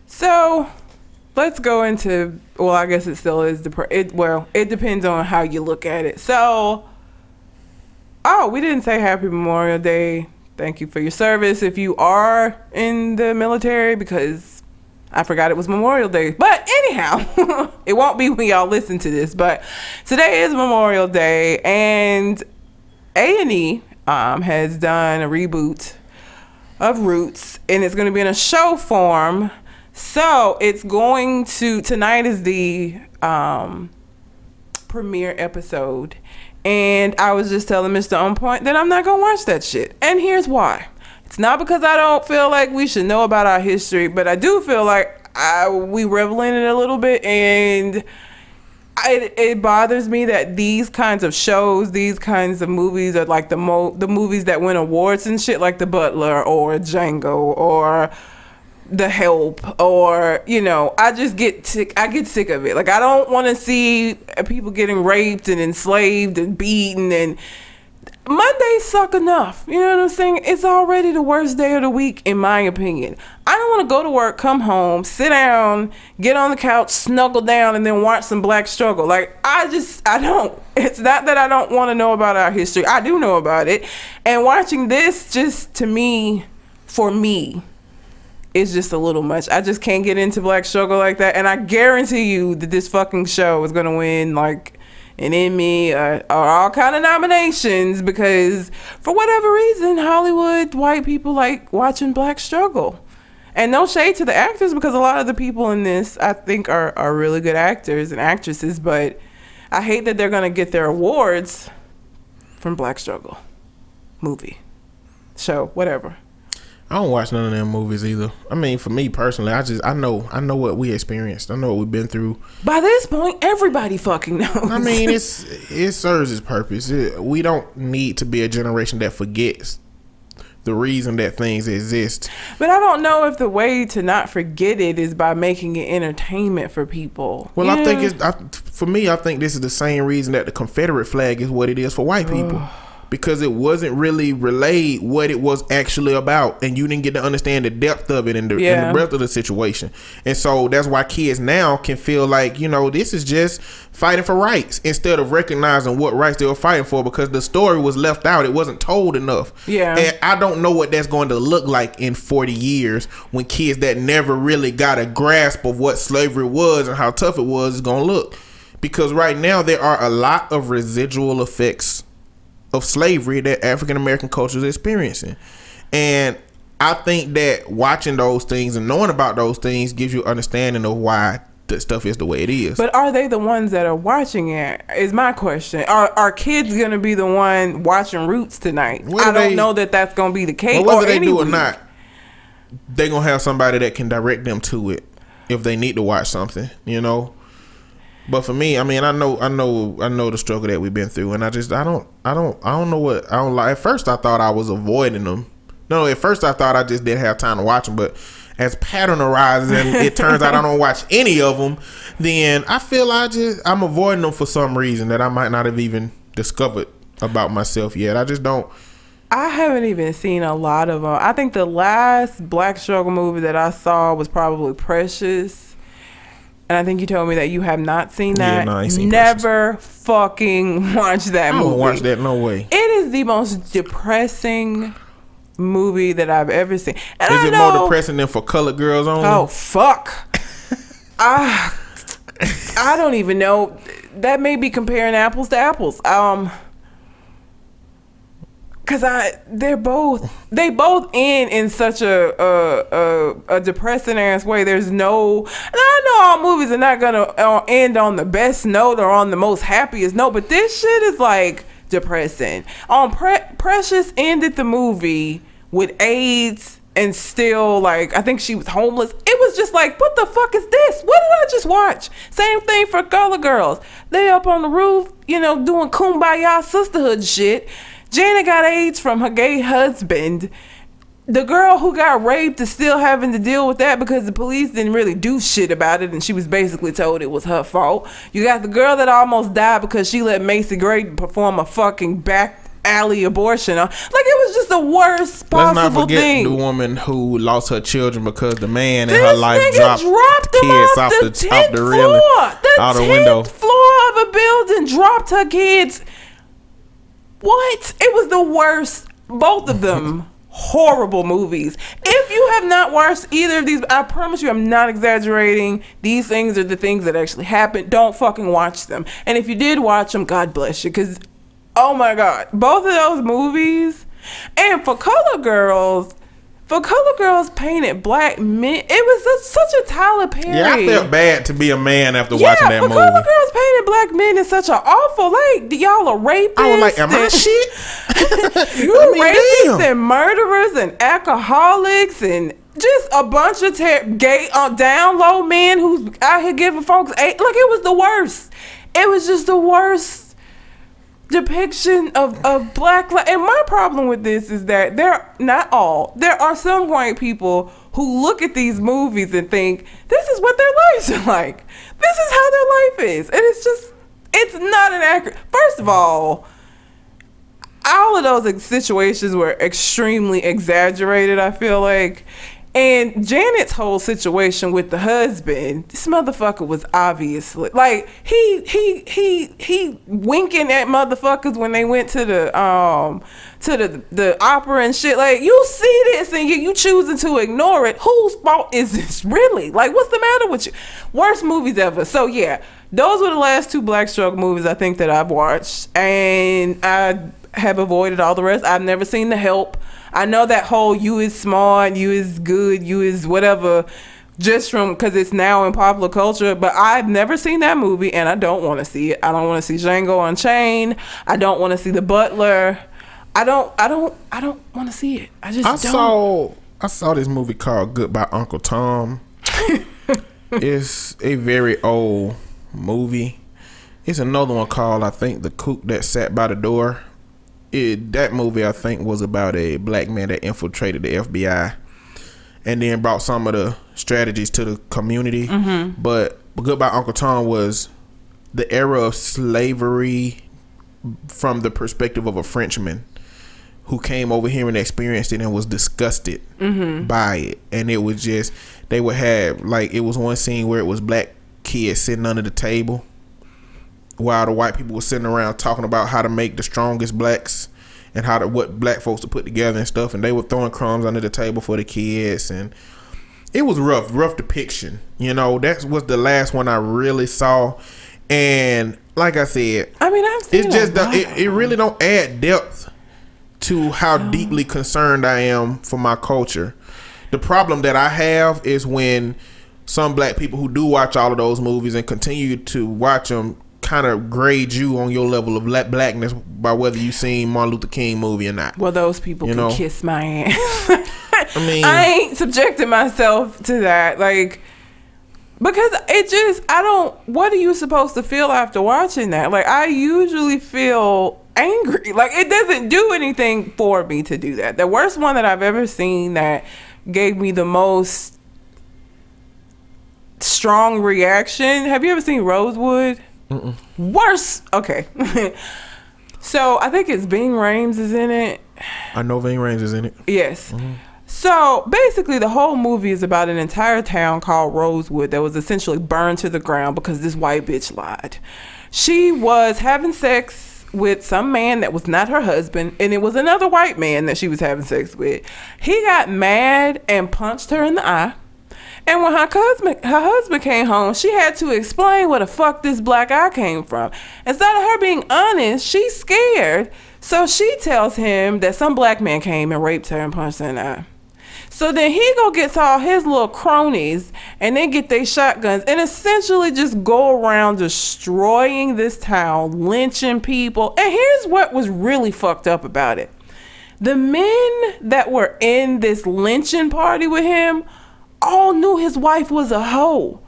So let's go into well, I guess it still is the it. Well, it depends on how you look at it. So, oh, we didn't say Happy Memorial Day. Thank you for your service if you are in the military because I forgot it was Memorial Day. But anyhow, it won't be when y'all listen to this. But today is Memorial Day, and A and E um, has done a reboot of Roots, and it's going to be in a show form. So it's going to tonight is the um, premiere episode, and I was just telling Mr. On Point that I'm not gonna watch that shit, and here's why. It's not because I don't feel like we should know about our history, but I do feel like I, we revel in it a little bit, and it, it bothers me that these kinds of shows, these kinds of movies are like the mo the movies that win awards and shit, like The Butler or Django or The Help or you know, I just get sick. I get sick of it. Like I don't want to see people getting raped and enslaved and beaten and. Mondays suck enough. You know what I'm saying? It's already the worst day of the week, in my opinion. I don't want to go to work, come home, sit down, get on the couch, snuggle down, and then watch some black struggle. Like, I just, I don't. It's not that I don't want to know about our history. I do know about it. And watching this just to me for me is just a little much. I just can't get into black struggle like that. And I guarantee you that this fucking show is gonna win like an Emmy or, or all kind of nominations because for whatever reason, Hollywood white people like watching black struggle. And no shade to the actors because a lot of the people in this I think are, are really good actors and actresses, but I hate that they're gonna get their awards from Black Struggle movie, So whatever. I don't watch none of them movies either. I mean, for me personally, I just I know I know what we experienced. I know what we've been through. By this point, everybody fucking knows. I mean, it's it serves its purpose. It, we don't need to be a generation that forgets the reason that things exist. But I don't know if the way to not forget it is by making it entertainment for people. Well, I think it's I, for me. I think this is the same reason that the Confederate flag is what it is for white people because it wasn't really relayed what it was actually about, and you didn't get to understand the depth of it and the, Yeah. and the breadth of the situation. And so that's why kids now can feel like you know this is just fighting for rights instead of recognizing what rights they were fighting for because the story was left out. It wasn't told enough. Yeah. And I don't know what that's going to look like in 40 years when kids that never really got a grasp of what slavery was and how tough it was is going to look. Because right now there are a lot of residual effects of slavery that African American culture is experiencing. And I think that watching those things and knowing about those things gives you understanding of why that stuff is the way it is. But are they the ones that are watching it? Is my question. Are are kids gonna be the one watching Roots tonight? Whether I don't they- know that that's gonna be the case. But whether or they do or week. not, they gonna have somebody that can direct them to it if they need to watch something, you know. But for me, I mean, I know, I know, I know the struggle that we've been through, and I just, I don't, I don't, I don't know what I don't like. At first, I thought I was avoiding them. No, at first, I thought I just didn't have time to watch them. But as pattern arises, and it turns out I don't watch any of them, then I feel I just I'm avoiding them for some reason that I might not have even discovered about myself yet. I just don't. I haven't even seen a lot of them. I think the last Black Struggle movie that I saw was probably Precious. And I think you told me that you have not seen Yeah, that. no, I ain't seen Never fucking watch that I movie. don't watch that. No way. It is the most depressing movie that I've ever seen. And Is I it know, more depressing than for colored girls only? Oh fuck! I I don't even know. That may be comparing apples to apples. Um, cause I they're both they both end in such a a, a, a depressing ass way. There's no, I know all movies are not gonna uh, end on the best note or on the most happiest note, but this shit is like depressing. On Pre- Precious ended the movie with AIDS and still like I think she was homeless. It was just like, what the fuck is this? What did I just watch? Same thing for Color Girls. They up on the roof, you know, doing kumbaya sisterhood shit. Janet got AIDS from her gay husband. The girl who got raped is still having to deal with that because the police didn't really do shit about it and she was basically told it was her fault. You got the girl that almost died because she let Macy Gray perform a fucking back alley abortion. Uh, like it was just the worst possible Let's not forget thing. the woman who lost her children because the man in her life dropped, dropped them kids off, off the, the, off the railing, the out the tenth window. floor of a building, dropped her kids. What? It was the worst. Both of them horrible movies. If you have not watched either of these, I promise you, I'm not exaggerating. These things are the things that actually happened. Don't fucking watch them. And if you did watch them, God bless you, because oh my god, both of those movies. And for Color Girls. For Color Girls painted black men, it was a, such a Tyler Perry. Yeah, I felt bad to be a man after Yeah, watching that for movie. Color Girls painted black men is such an awful like y'all are rapists. I was like, am I shit? you I mean, rapists damn. and murderers and alcoholics and just a bunch of ter- gay uh, down low men who's out here giving folks eight. Like it was the worst. It was just the worst depiction of, of black life. And my problem with this is that there not all. There are some white people who look at these movies and think this is what their lives are like. This is how their life is. And it's just it's not an accurate first of all, all of those situations were extremely exaggerated, I feel like. And Janet's whole situation with the husband, this motherfucker was obviously like he he he he winking at motherfuckers when they went to the um to the the opera and shit. Like you see this and you you choosing to ignore it. Whose fault is this really? Like what's the matter with you? Worst movies ever. So yeah, those were the last two Black Stroke movies I think that I've watched, and I have avoided all the rest. I've never seen The Help. I know that whole "you is smart, you is good, you is whatever." Just from because it's now in popular culture, but I've never seen that movie and I don't want to see it. I don't want to see Django Unchained. I don't want to see The Butler. I don't. I don't. I don't want to see it. I just. I don't. saw I saw this movie called Goodbye Uncle Tom. it's a very old movie. It's another one called I think The Spook That Sat by the Door. It that movie I think was about a black man that infiltrated the FBI and then brought some of the strategies to the community. Mm-hmm. But Goodbye Uncle Tom was the era of slavery from the perspective of a Frenchman who came over here and experienced it and was disgusted mm-hmm. by it. And it was just they would have like it was one scene where it was black kids sitting under the table while the white people were sitting around talking about how to make the strongest blacks and how to what black folks to put together and stuff and they were throwing crumbs under the table for the kids and it was rough rough depiction you know that was the last one i really saw and like i said I mean, I've seen. it's just the, it, it really don't add depth to how deeply concerned I am for my culture. The problem that I have is when some black people who do watch all of those movies and continue to watch them kind of grade you on your level of black blackness by whether you seen Martin Luther King movie or not. Well, those people You can know. kiss my ass. I mean, I ain't subjecting myself to that, like, because it just I don't. What are you supposed to feel after watching that? Like, I usually feel angry. Like, it doesn't do anything for me to do that. The worst one that I've ever seen that gave me the most strong reaction. Have you ever seen Rosewood? Worse. Okay. so I think it's Ving Rhames is in it. I know Ving Rhames is in it. Yes. Mm-hmm. So basically, the whole movie is about an entire town called Rosewood that was essentially burned to the ground because this white bitch lied. She was having sex with some man that was not her husband, and it was another white man that she was having sex with. He got mad and punched her in the eye. And when her husband, her husband came home, she had to explain where the fuck this black eye came from. Instead of her being honest, she's scared. So she tells him that some black man came and raped her and punched her in the eye. So then he go gets all his little cronies and they get their shotguns and essentially just go around destroying this town, lynching people. And here's what was really fucked up about it. The men that were in this lynching party with him all knew his wife was a hoe.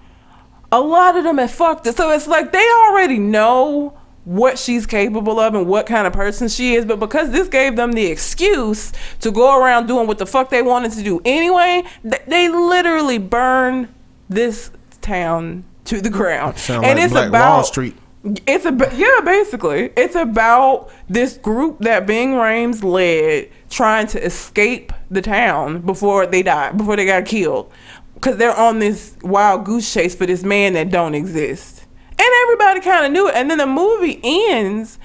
A lot of them had fucked it. So it's like they already know what she's capable of and what kind of person she is. But because this gave them the excuse to go around doing what the fuck they wanted to do anyway, th- they literally burn this town to the ground. Sound like Black Wall Street. It's a yeah, basically, it's about this group that Ving Rhames led trying to escape the town before they died, before they got killed, because they're on this wild goose chase for this man that don't exist, and everybody kind of knew it. And then the movie ends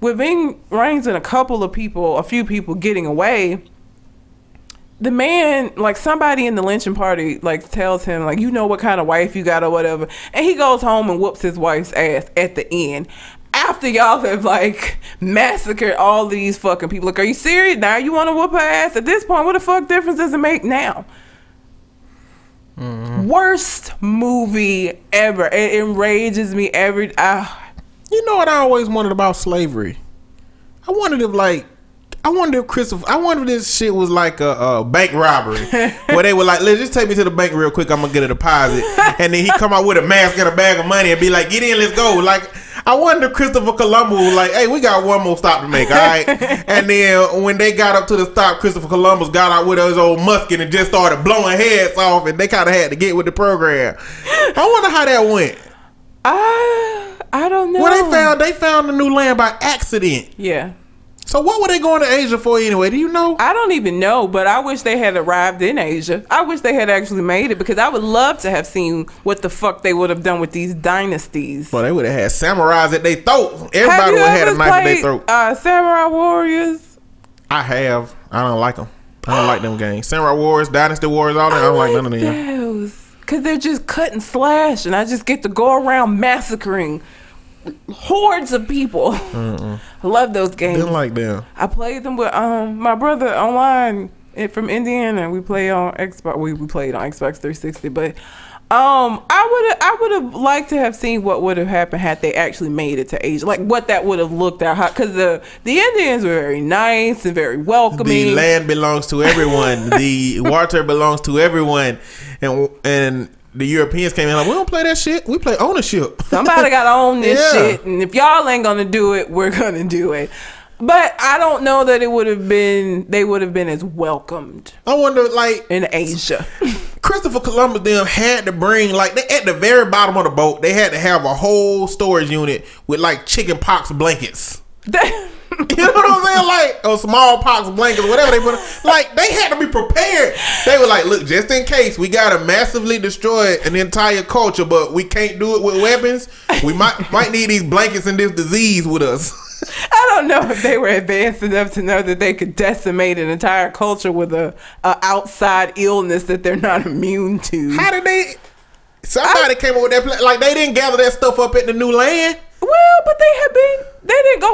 with Ving Rhames and a couple of people, a few people getting away the man, like somebody in the lynching party, like tells him, like, you know what kind of wife you got or whatever. And he goes home and whoops his wife's ass at the end. After y'all have like massacred all these fucking people. Like, are you serious? Now you want to whoop her ass? At this point, what the fuck difference does it make now? Worst movie ever. It enrages me every. ah. You know what I always wondered about slavery? I wondered if like I wonder if Christopher I wonder if this shit was like a, a bank robbery where they were like, let's just take me to the bank real quick, I'm gonna get a deposit. and then he come out with a mask and a bag of money and be like, get in, let's go. Like I wonder if Christopher Columbus was like, hey, we got one more stop to make, all right? and then when they got up to the stop, Christopher Columbus got out with his old musket and just started blowing heads off and they kinda had to get with the program. I wonder how that went. I, I don't know. Well, they found they found the new land by accident. Yeah. So what were they going to Asia for anyway? Do you know? I don't even know, but I wish they had arrived in Asia. I wish they had actually made it because I would love to have seen what the fuck they would have done with these dynasties. Well, they would have had samurais at their throat. Everybody would have had a knife at their throat. uh, Samurai Warriors? I have. I don't like them. I don't like them games. Samurai Wars, Dynasty Wars, all that. I don't like none of them. those because they're just cut and slash, and I just get to go around massacring hordes of people. I love those games. Didn't like them. I played them with um my brother online from Indiana. We play on Xbox. We, we played on Xbox 360, but um I would I would have liked to have seen what would have happened had they actually made it to Asia, like what that would have looked at. Because the the Indians were very nice and very welcoming. The land belongs to everyone. the water belongs to everyone, and and the Europeans came in like we don't play that shit. We play ownership. Somebody got to own this Yeah. shit, and if y'all ain't gonna do it, we're gonna do it. But I don't know that it would have been. They would have been as welcomed I wonder, like in Asia. Christopher Columbus, them had to bring like they, at the very bottom of the boat, they had to have a whole storage unit with like chicken pox blankets. You know what I'm saying? Like or smallpox blankets, or whatever they put. Like they had to be prepared. They were like, look, just in case we gotta massively destroy an entire culture, but we can't do it with weapons. We might might need these blankets and this disease with us. I don't know if they were advanced enough to know that they could decimate an entire culture with a, a outside illness that they're not immune to. How did they? Somebody came up with that plan. Like they didn't gather that stuff up at the new land. Well, but they had been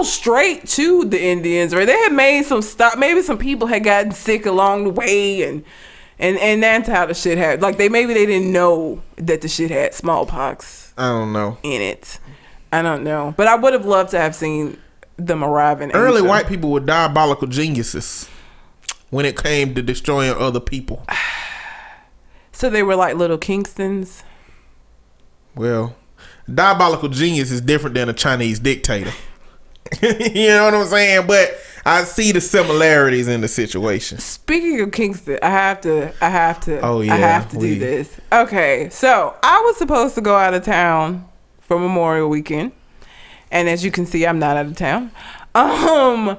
straight to the Indians, right? They had made some stop. Maybe some people had gotten sick along the way, and and and that's how the shit had. Like they maybe they didn't know that the shit had smallpox I don't know. in it. I don't know, but I would have loved to have seen them arrive in Early Asia. white people were diabolical geniuses when it came to destroying other people. So they were like little Kingstons. Well, diabolical genius is different than a Chinese dictator. you know what I'm saying? But I see the similarities in the situation. Speaking of Kingston, I have to, I have to, Oh, yeah, I have to we- do this. Okay, so I was supposed to go out of town for Memorial Weekend, and as you can see, I'm not out of town. Um,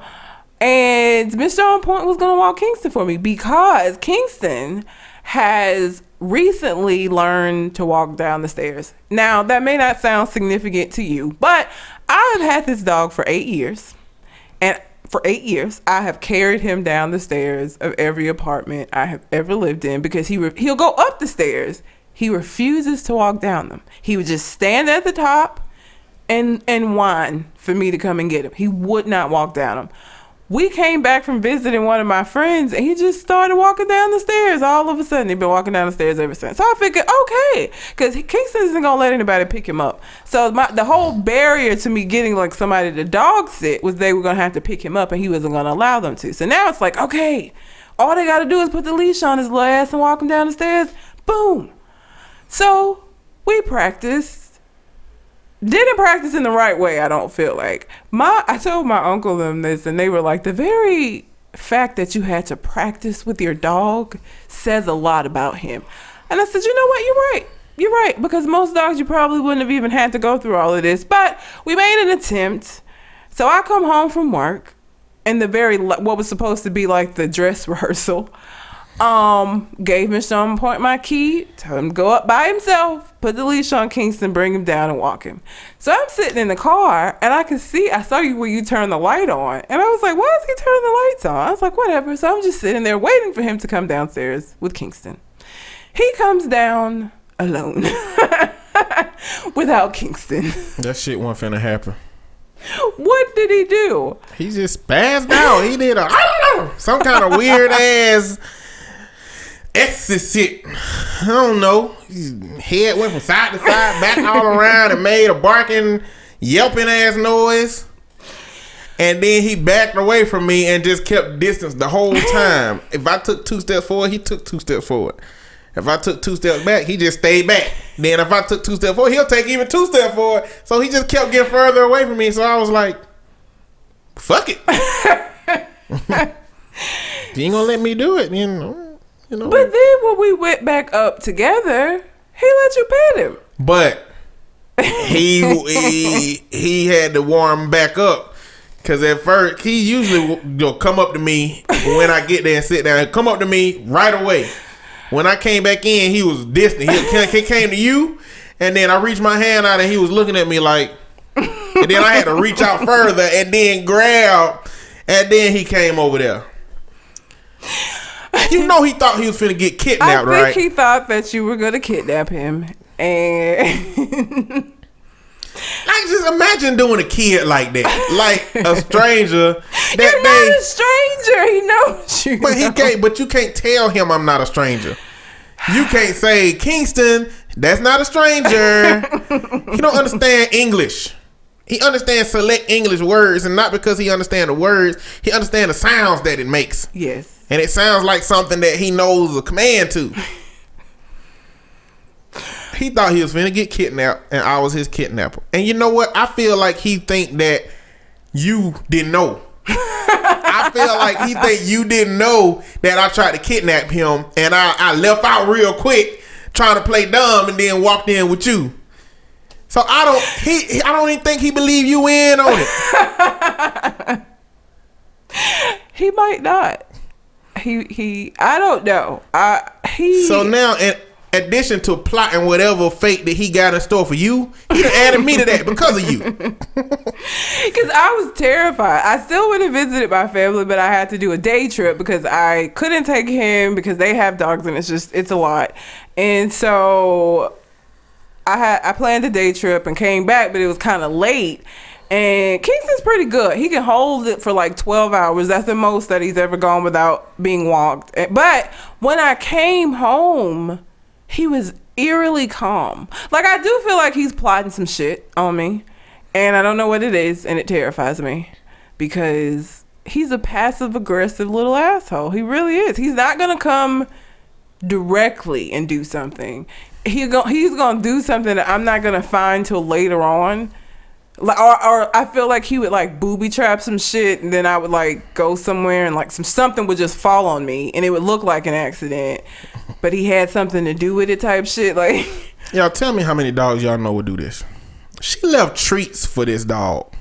and Mr. On Point was gonna walk Kingston for me because Kingston has recently learned to walk down the stairs. Now, that may not sound significant to you, but I've had this dog for eight years. And for eight years, I have carried him down the stairs of every apartment I have ever lived in because he re- he'll go up the stairs. He refuses to walk down them. He would just stand at the top and and whine for me to come and get him. He would not walk down them. We came back from visiting one of my friends and he just started walking down the stairs all of a sudden. He's been walking down the stairs ever since. So I figured, okay, because Kingston isn't going to let anybody pick him up. So my, the whole barrier to me getting like somebody to dog sit was they were going to have to pick him up and he wasn't going to allow them to. So now it's like, okay, all they got to do is put the leash on his little ass and walk him down the stairs. Boom. So we practiced didn't practice in the right way. I don't feel like my. I told my uncle them this, and they were like, the very fact that you had to practice with your dog says a lot about him. And I said, you know what? You're right. You're right because most dogs you probably wouldn't have even had to go through all of this. But we made an attempt. So I come home from work, and the very what was supposed to be like the dress rehearsal um, gave. On Point my key, told him to go up by himself, put the leash on Kingston, bring him down and walk him. So I'm sitting in the car and I can see, I saw you where you turned the light on. And I was like, why is he turning the lights on? I was like, whatever. So I'm just sitting there waiting for him to come downstairs with Kingston. He comes down alone without Kingston. That shit wasn't finna happen. What did he do? He just spazzed out. He did a some kind of weird ass ecstasy shit. I don't know. His head went from side to side, back all around, and made a barking, yelping ass noise. And then he backed away from me and just kept distance the whole time. if I took two steps forward, he took two steps forward. If I took two steps back, he just stayed back. Then if I took two steps forward, he'll take even two steps forward. So he just kept getting further away from me. So I was like, fuck it. if you ain't gonna let me do it, then oh. You know. But then when we went back up together, he let you pet him. But he he he had to warm back up Cause at first he usually will you know, come up to me when I get there and sit down. Come up to me right away. When I came back in, he was distant. He, he came to you, and then I reached my hand out, and he was looking at me like. And then I had to reach out further, and then grab, and then he came over there. You know he thought he was finna get I kidnapped, think right? he thought that you were gonna kidnap him, and Like just imagine doing a kid like that, like a stranger that you're they. not a stranger. He knows you. But he can't. But you can't tell him I'm not a stranger. You can't say Kingston. That's not a stranger. he don't understand English. He understands select English words, and not because he understands the words. He understands the sounds that it makes, Yes. And it sounds like something that he knows a command to. He thought he was finna get kidnapped, and I was his kidnapper. And you know what? I feel like he think that you didn't know. I feel like he think you didn't know that I tried to kidnap him, and I, I left out real quick trying to play dumb, and then walked in with you. So I don't he- I don't even think he believe you in on it. He might not. He he. I don't know. I he. So now in addition to plotting whatever fate that he got in store for you, he added me to that because of you. Because I was terrified. I still would have visited my family, but I had to do a day trip because I couldn't take him because they have dogs and it's just it's a lot. And so I had I planned a day trip and came back, but it was kind of late. And Kingston's pretty good. He can hold it for like 12 hours. That's the most that he's ever gone without being walked. Eh, But when I came home, he was eerily calm. Like I do feel like he's plotting some shit on me. And I don't know what it is, and it terrifies me because he's a passive aggressive little asshole. He really is. He's not gonna come directly and do something. He go, he's gonna do something that I'm not gonna find till later on. Like, or, or I feel like he would like booby trap some shit, and then I would like go somewhere and like some something would just fall on me, and it would look like an accident, but he had something to do with it, type shit. Like, Y'all tell me how many dogs y'all know would do this. She left treats for this dog.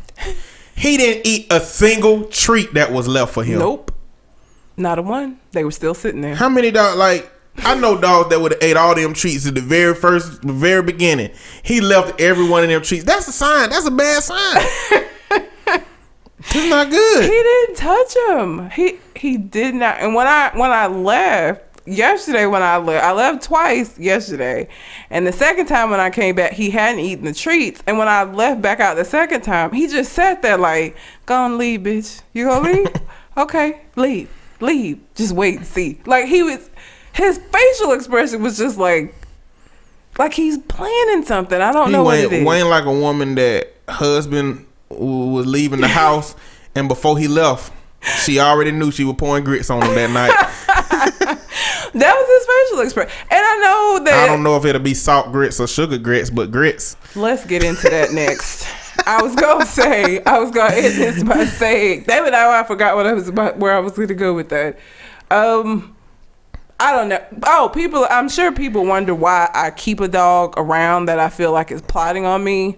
He didn't eat a single treat that was left for him. nope, not a one. They were still sitting there. How many dogs? Like I know dogs that would have ate all them treats at the very first, the very beginning. He left every one of them treats. That's a sign. That's a bad sign. That's not good. He didn't touch him. He he did not. And when I when I left yesterday, when I left, I left twice yesterday, and the second time when I came back, he hadn't eaten the treats. And when I left back out the second time, he just sat there like, "Go and leave, bitch. You gonna leave? okay, leave, leave. Just wait and see." Like he was, his facial expression was just like, like he's planning something. I don't He know what it is. went like a woman that husband was leaving the house, and before he left, she already knew she was pouring grits on him that night. That was his facial expression, and I know that I don't know if it'll be salt grits or sugar grits, but grits. Let's get into that next. I was gonna say I was gonna end this by saying now I forgot what I was about where I was gonna go with that. Um I don't know. Oh, people I'm sure people wonder why I keep a dog around that I feel like is plotting on me.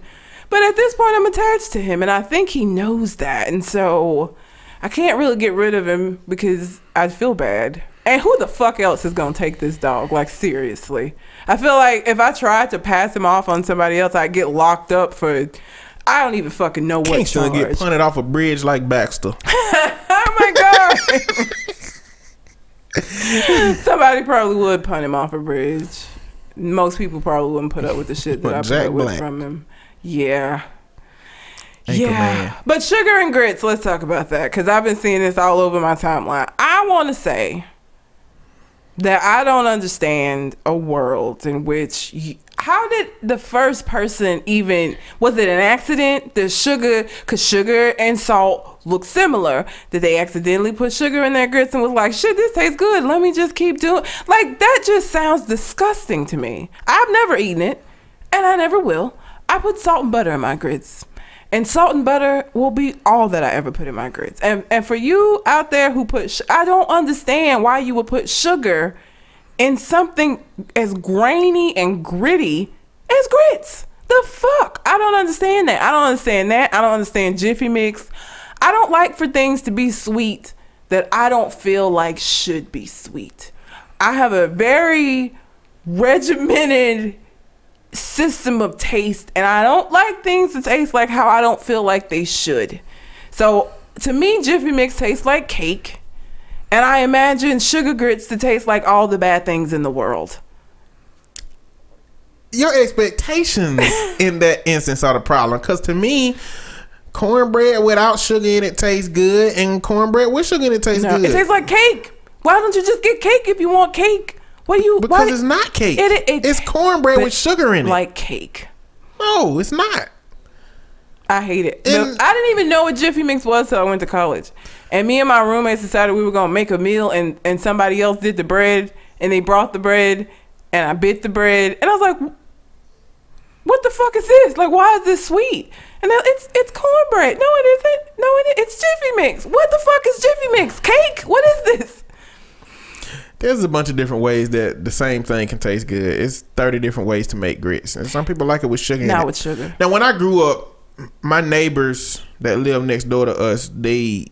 But at this point I'm attached to him and I think he knows that. And so I can't really get rid of him because I feel bad. And who the fuck else is gonna take this dog? Like seriously. I feel like if I tried to pass him off on somebody else, I'd get locked up for I don't even fucking know what Kingston charge. get punted off a bridge like Baxter. oh my god! Somebody probably would punt him off a bridge. Most people probably wouldn't put up with the shit that But I put Jack up with from him. Yeah. Anchorman. yeah. But sugar and grits, let's talk about that because I've been seeing this all over my timeline. I want to say that I don't understand a world in which you, how did the first person even was it an accident? The sugar cuz sugar and salt look similar. Did they accidentally put sugar in their grits and was like, "Shit, this tastes good. Let me just keep doing." Like that just sounds disgusting to me. I've never eaten it and I never will. I put salt and butter in my grits. And salt and butter will be all that I ever put in my grits. And and for you out there who put, sh- I don't understand why you would put sugar in something as grainy and gritty as grits. The fuck? I don't understand that. I don't understand that. I don't understand Jiffy Mix. I don't like for things to be sweet that I don't feel like should be sweet. I have a very regimented system of taste and I don't like things to taste like how I don't feel like they should. So to me Jiffy Mix tastes like cake and I imagine sugar grits to taste like all the bad things in the world. Your expectations in that instance are the problem. Because to me, cornbread without sugar in it tastes good, and cornbread with sugar in it tastes No, good. it tastes like cake. Why don't you just get cake if you want cake? What do you? because why, it's not cake. It- it- it's cornbread with sugar in it. like cake. no, it's not. I hate it. And- I didn't even know what Jiffy Mix was till I went to college. And me and my roommates decided we were gonna make a meal, and and somebody else did the bread, and they brought the bread, and I bit the bread, and I was like, "What the fuck is this? Like, why is this sweet?" And it's it's cornbread. No, it isn't. No, it it's Jiffy Mix. What the fuck is Jiffy Mix? Cake? What is this? There's a bunch of different ways that the same thing can taste good. It's 30 different ways to make grits. And some people like it with sugar Not it. with sugar. Now, when I grew up, my neighbors that live next door to us, they,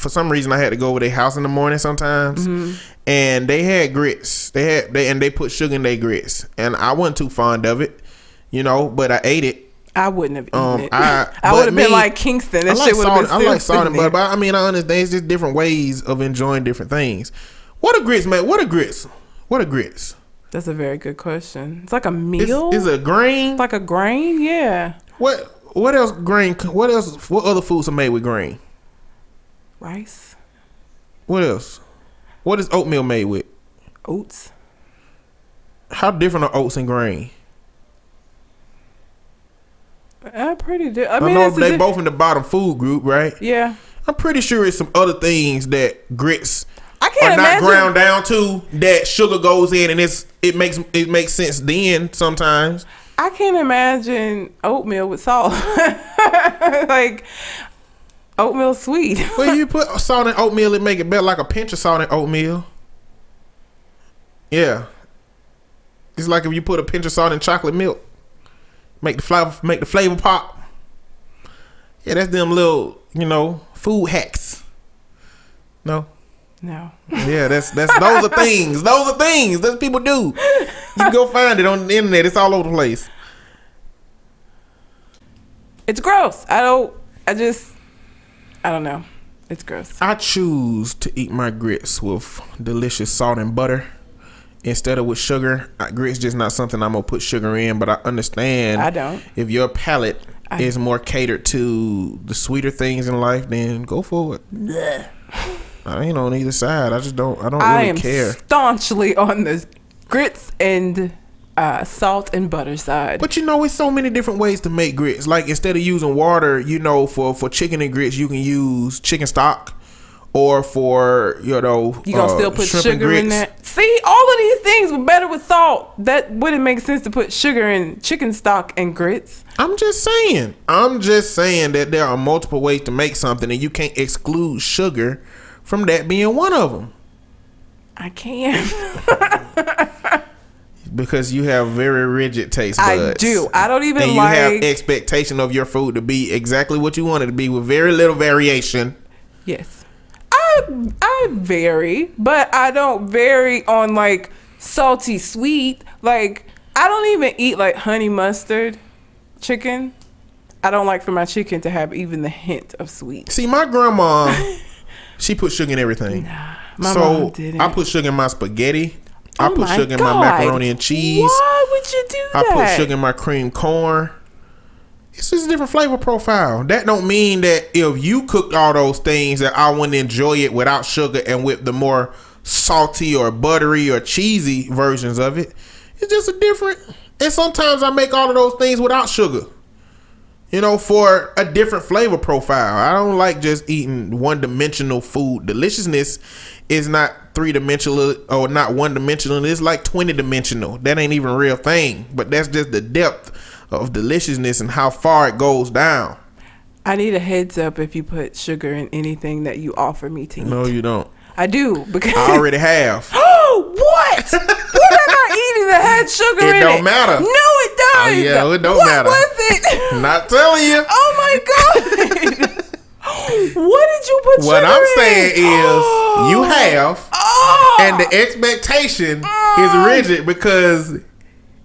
for some reason, I had to go over their house in the morning sometimes, Mm-hmm. and they had grits. They had they and they put sugar in their grits, and I wasn't too fond of it, you know, but I ate it. I wouldn't have eaten Um, it. I- I, would have been like Kingston. That I like shit would have salt. been I like salt and butter, but I mean, I understand it's just different ways of enjoying different things. What are grits, man? What are grits? What are grits? That's a very good question. It's like a meal. is a grain? like a grain? Yeah. What what else grain? What else? What other foods are made with grain? Rice, What else? What is oatmeal made with? oats. How different are oats and grain? Uh, pretty. Di- I I, mean, know a they di- both in the bottom food group, right? Yeah. I'm pretty sure it's some other things that grits I are can't not imagine. ground down to that sugar goes in and it's it makes it makes sense then sometimes. I can't imagine oatmeal with salt. like oatmeal sweet. Well, you put salt in oatmeal, it make it better, like a pinch of salt in oatmeal. Yeah, it's like if you put a pinch of salt in chocolate milk, make the flavor make the flavor pop. Yeah, that's them little you know food hacks. No, no. yeah, that's that's those are things. Those are things that people do. You can go find it on the internet. It's all over the place. It's gross. I don't. I just. I don't know. It's gross. I choose to eat my grits with delicious salt and butter instead of with sugar. Grits just not something I'm gonna put sugar in, but I understand. I don't. If your palate I- is more catered to the sweeter things in life, then go for it. I ain't on either side. I just don't. I don't I really am care. staunchly on the grits and uh, salt and butter side. But you know, it's so many different ways to make grits. Like instead of using water, you know, for for chicken and grits, you can use chicken stock. Or for you know, You gonna uh, still put sugar in that? See, all of these things were better with salt. That wouldn't make sense to put sugar in chicken stock and grits. I'm just saying. I'm just saying that there are multiple ways to make something, and you can't exclude sugar from that being one of them I can. because you have very rigid taste buds. I do. I don't even and you like. have expectation of your food to be exactly what you want it to be with very little variation. yes, I I vary, but I don't vary on like salty sweet. Like I don't even eat like honey mustard chicken. I don't like for my chicken to have even the hint of sweet. See, my grandma, she put sugar in everything. my so mom didn't. I put sugar in my spaghetti. I Oh put sugar in my macaroni and cheese. Why would you do I that? put sugar in my cream corn. It's just a different flavor profile. That don't mean that if you cooked all those things that I wouldn't enjoy it without sugar and with the more salty or buttery or cheesy versions of it. It's just a different. And sometimes I make all of those things without sugar. You know, for a different flavor profile. I don't like just eating one dimensional food. Deliciousness is not three dimensional or not one dimensional. It's like 20 dimensional. That ain't even a real thing. But that's just the depth of deliciousness and how far it goes down. I need a heads up if you put sugar in anything that you offer me to eat. No, you don't. I do because I already have. Oh, what? what am I eating that had sugar It in it? It don't matter. No, it does. Oh, yeah, it don't what matter. was it? Not telling you. oh my god. what did you put? What I'm in? saying is you have Oh. and the expectation is ah! rigid because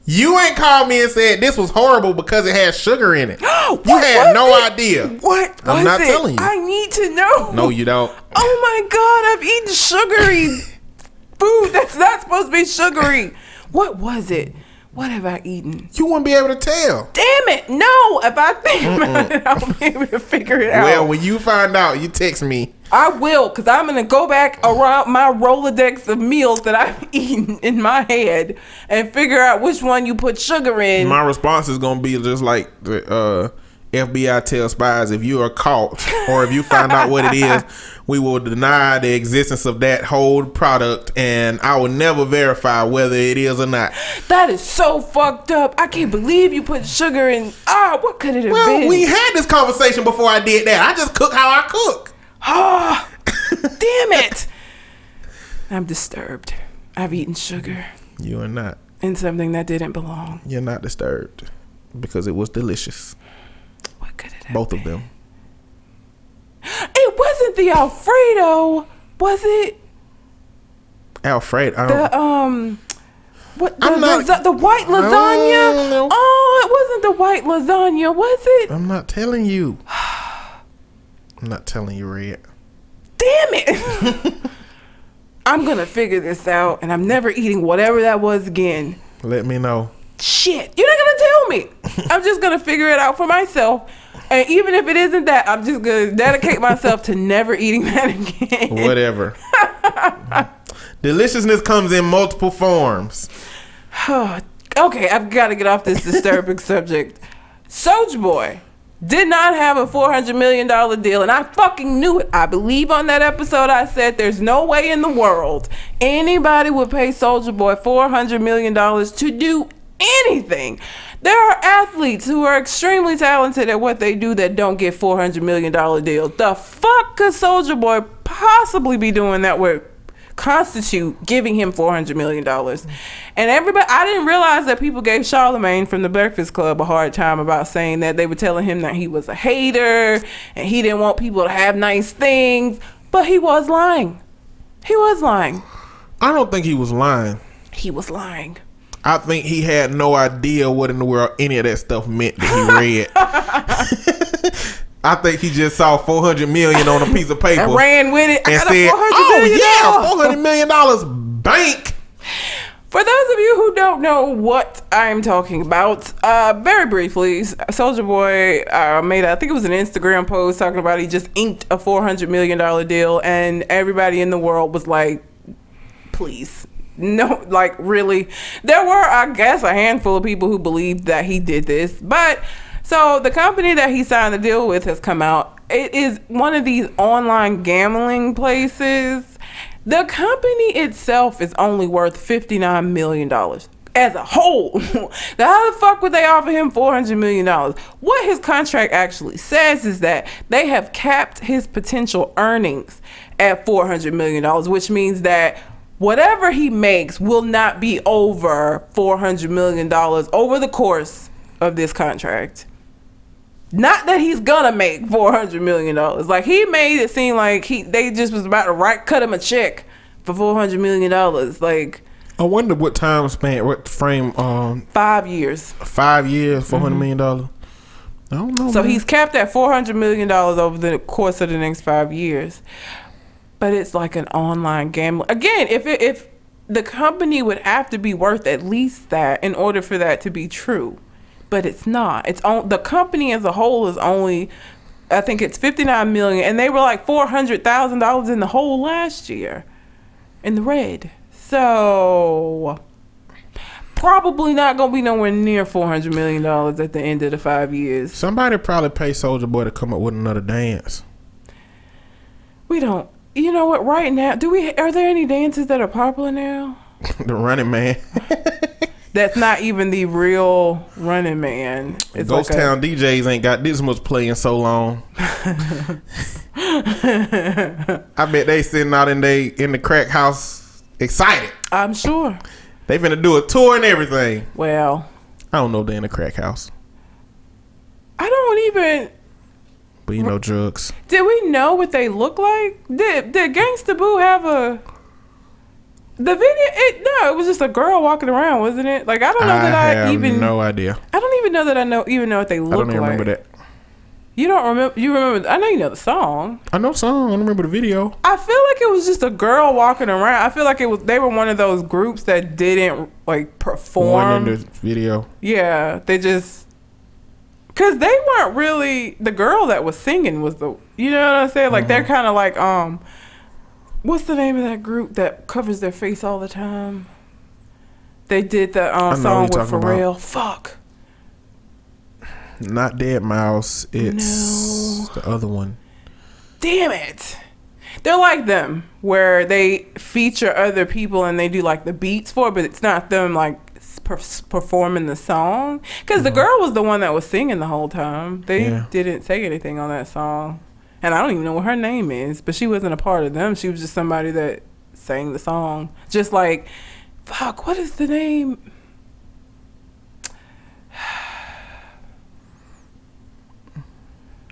you ain't called me and said this was horrible because it had sugar in it. You had no it? idea. What? I'm not it? telling you. I need to know. No, you don't. Oh my god, I've eaten sugary food that's not supposed to be sugary. What was it? What have I eaten? You wouldn't be able to tell. Damn it! No, if I think about it, I'll be able to figure it out. Well, when you find out, you text me. I will, cause I'm gonna go back around my Rolodex of meals that I've eaten in my head and figure out which one you put sugar in. My response is gonna be just like the uh, FBI tells spies: if you are caught or if you find out what it is, we will deny the existence of that whole product, and I will never verify whether it is or not. that is so fucked up. I can't believe you put sugar in. Ah, what could it have Well, been? we had this conversation before I did that. I just cook how I cook. Ah, damn it! I'm disturbed. I've eaten sugar You are not. in something that didn't belong. You're not disturbed because it was delicious. Could it Both of them. It wasn't the Alfredo, was it? Alfredo. I don't. The um, what the, I'm not- lasa- the white lasagna? Oh, it wasn't the white lasagna, was it? I'm not telling you. I'm not telling you, Red. Damn it! I'm gonna figure this out, and I'm never eating whatever that was again. Let me know. Shit, you're not gonna tell me. I'm just gonna figure it out for myself. And even if it isn't that, I'm just gonna dedicate myself to never eating that again. Whatever. Deliciousness comes in multiple forms. okay, I've got to get off this disturbing subject. Soulja Boy did not have a $400 million deal, and I fucking knew it. I believe on that episode I said there's no way in the world anybody would pay Soulja Boy $400 million to do anything. There are athletes who are extremely talented at what they do that don't get $400 million deals. The fuck could Soulja Boy possibly be doing that would constitute giving him $400 million? And everybody, I didn't realize that people gave Charlemagne from the Breakfast Club a hard time about saying that they were telling him that he was a hater and he didn't want people to have nice things. But he was lying. He was lying. I don't think he was lying. He was lying. I think he had no idea what in the world any of that stuff meant that he read. I think he just saw 400 million on a piece of paper And ran with it. And said, "Oh yeah, 400 million dollars bank." For those of you who don't know what I'm talking about, uh, very briefly, Soulja Boy uh, made, I think it was an Instagram post talking about he just inked a $400 million deal, and everybody in the world was like, please. No, like really. There were, I guess, a handful of people who believed that he did this. But so the company that he signed the deal with has come out. It is one of these online gambling places. The company itself is only worth $59 million as a whole. how the fuck would they offer him $400 million? What his contract actually says is that they have capped his potential earnings at $400 million, which means that whatever he makes will not be over $400 million over the course of this contract. Not that he's gonna make four hundred million dollars. Like he made it seem like he they just was about to write cut him a check for four hundred million dollars. Like I wonder what time span, what frame, um, five years. five years, four hundred million dollars. I don't know. So man. he's capped at four hundred million dollars over the course of the next five years. But it's like an online gambling. Again, if it, if the company would have to be worth at least that in order for that to be true, but it's not. It's on the company as a whole is only, I think it's fifty nine million, and they were like four hundred thousand dollars in the hole last year, in the red. So probably not gonna be nowhere near four hundred million dollars at the end of the five years. Somebody probably pay Soulja Boy to come up with another dance. We don't. You know what? Right now, do we? Are there any dances that are popular now? the Running Man, That's not even the real Running Man. It's Ghost like a- Town DJs ain't got this much play in so long. I bet they sitting out in they in the crack house excited. I'm sure. They finna do a tour and everything. Well, I don't know if they in the crack house. I don't even. But you know drugs. Did we know what they look like? Did did Gangsta Boo have a the video? It no, it was just a girl walking around, wasn't it? Like I don't know I that I even no idea. I don't even know that I know even know what they look I don't even like. remember that. You don't remember? You remember? I know you know the song. I know the song. I don't remember the video. I feel like it was just a girl walking around. I feel like it was they were one of those groups that didn't like One perform. in the video. Yeah, they just because they weren't really the girl that was singing was the you know what I'm saying. Like they're Mm-hmm. kind of like um, what's the name of that group that covers their face all the time? They did the um, song with about. Pharrell. Fuck. Not deadmau5. It's No. the other one. Damn it. They're like them, where they feature other people and they do like the beats for it, but it's not them like per- performing the song. Because the girl was the one that was singing the whole time. They Mm-hmm. Yeah. didn't say anything on that song. And I don't even know what her name is, but she wasn't a part of them. She was just somebody that sang the song. Just like, fuck, what is the name?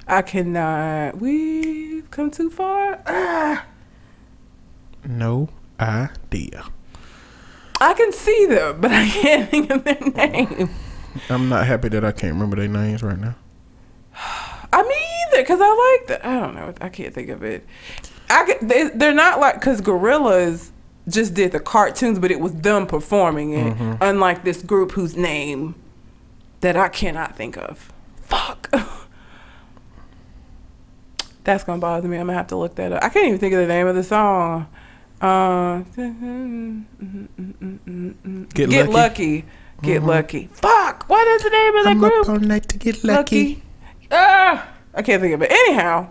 I cannot. We've come too far. Ah. No idea. I can see them, but I can't think of their name. I'm not happy that I can't remember their names right now. I mean, either because I like the. I don't know. I can't think of it. I could, they, they're not like because Gorillaz just did the cartoons, but it was them performing it. Mm-hmm. Unlike this group whose name that I cannot think of. Fuck. That's gonna bother me. I'm gonna have to look that up. I can't even think of the name of the song. Uh, Get Get Lucky. lucky. Get lucky. Fuck. What is the name of that I'm group? up all night to get lucky. Ah, I can't think of it. Anyhow,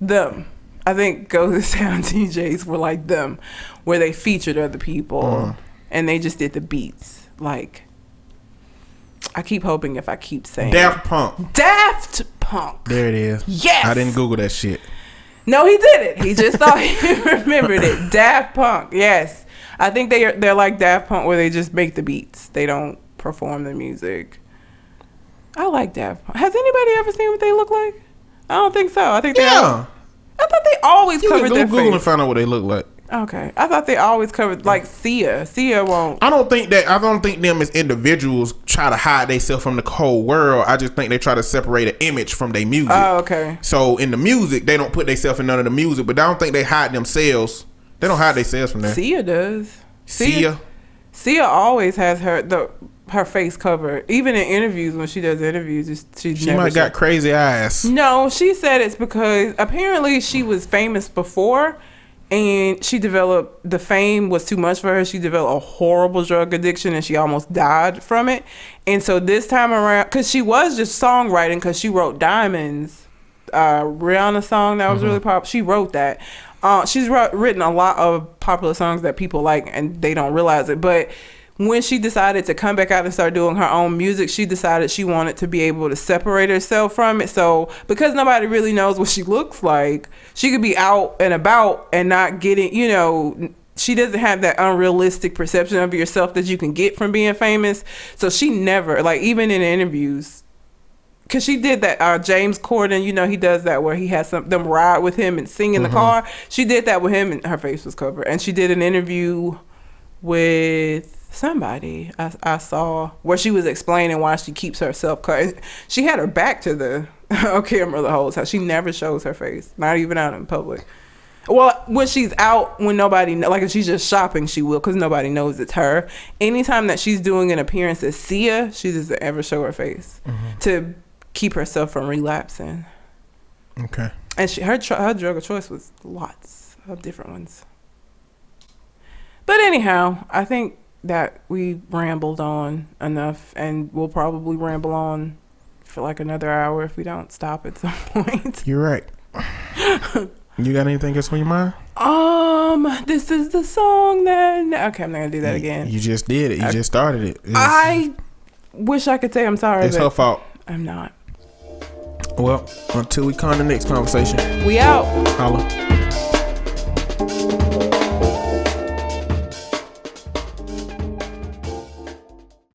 them. I think Go to Sound DJs were like them, where they featured other people Mm. and they just did the beats. Like, I keep hoping if I keep saying Daft Punk. Daft Punk. There it is. Yes. I didn't Google that shit. No, he did it. He just thought he remembered it. Daft Punk. Yes, I think they are. They're like Daft Punk, where they just make the beats. They don't perform the music. I like Daft Punk. Has anybody ever seen what they look like? I don't think so. I think they. Yeah. I thought they always You can covered go their Google and find out what they look like. Okay, I thought they always covered like Sia. Sia won't. I don't think that I don't think them as individuals try to hide themselves from the whole world. I just think they try to separate an image from their music. Oh, okay. So in the music, they don't put themselves in none of the music, but I don't think they hide themselves. They don't hide themselves from that. Sia does. Sia. Sia always has her the her face covered, even in interviews when she does interviews. She, She might got crazy eyes. No, she said it's because apparently she was famous before and she developed the fame was too much for her. She developed a horrible drug addiction and she almost died from it. And so this time around, because she was just songwriting, because she wrote Diamonds, uh, Rihanna song that was really pop. She wrote that. Uh, she's wrote, written a lot of popular songs that people like and they don't realize it. But when she decided to come back out and start doing her own music, she decided she wanted to be able to separate herself from it. So because nobody really knows what she looks like, she could be out and about and not getting, you know, she doesn't have that unrealistic perception of yourself that you can get from being famous. So she never, like even in interviews, Cause she did that. Uh, James Corden, you know, he does that where he has some them ride with him and sing in the car. She did that with him, and her face was covered. And she did an interview with somebody I, I saw where she was explaining why she keeps herself cut. She had her back to the camera the whole time. She never shows her face, not even out in public. Well, when she's out, when nobody like if she's just shopping, she will because nobody knows it's her. Anytime that she's doing an appearance as Sia, she doesn't ever show her face mm-hmm. to keep herself from relapsing. Okay. And she her her drug of choice was lots of different ones. But anyhow, I think that we rambled on enough, and we'll probably ramble on for like another hour if we don't stop at some point. You're right. you got anything else on your mind? Um, this is the song then. Okay, I'm not gonna do that again. You just did it. You I- just started it. It's, I wish I could say I'm sorry, it's her fault. I'm not. Well, until we come to the next conversation, We out. holla.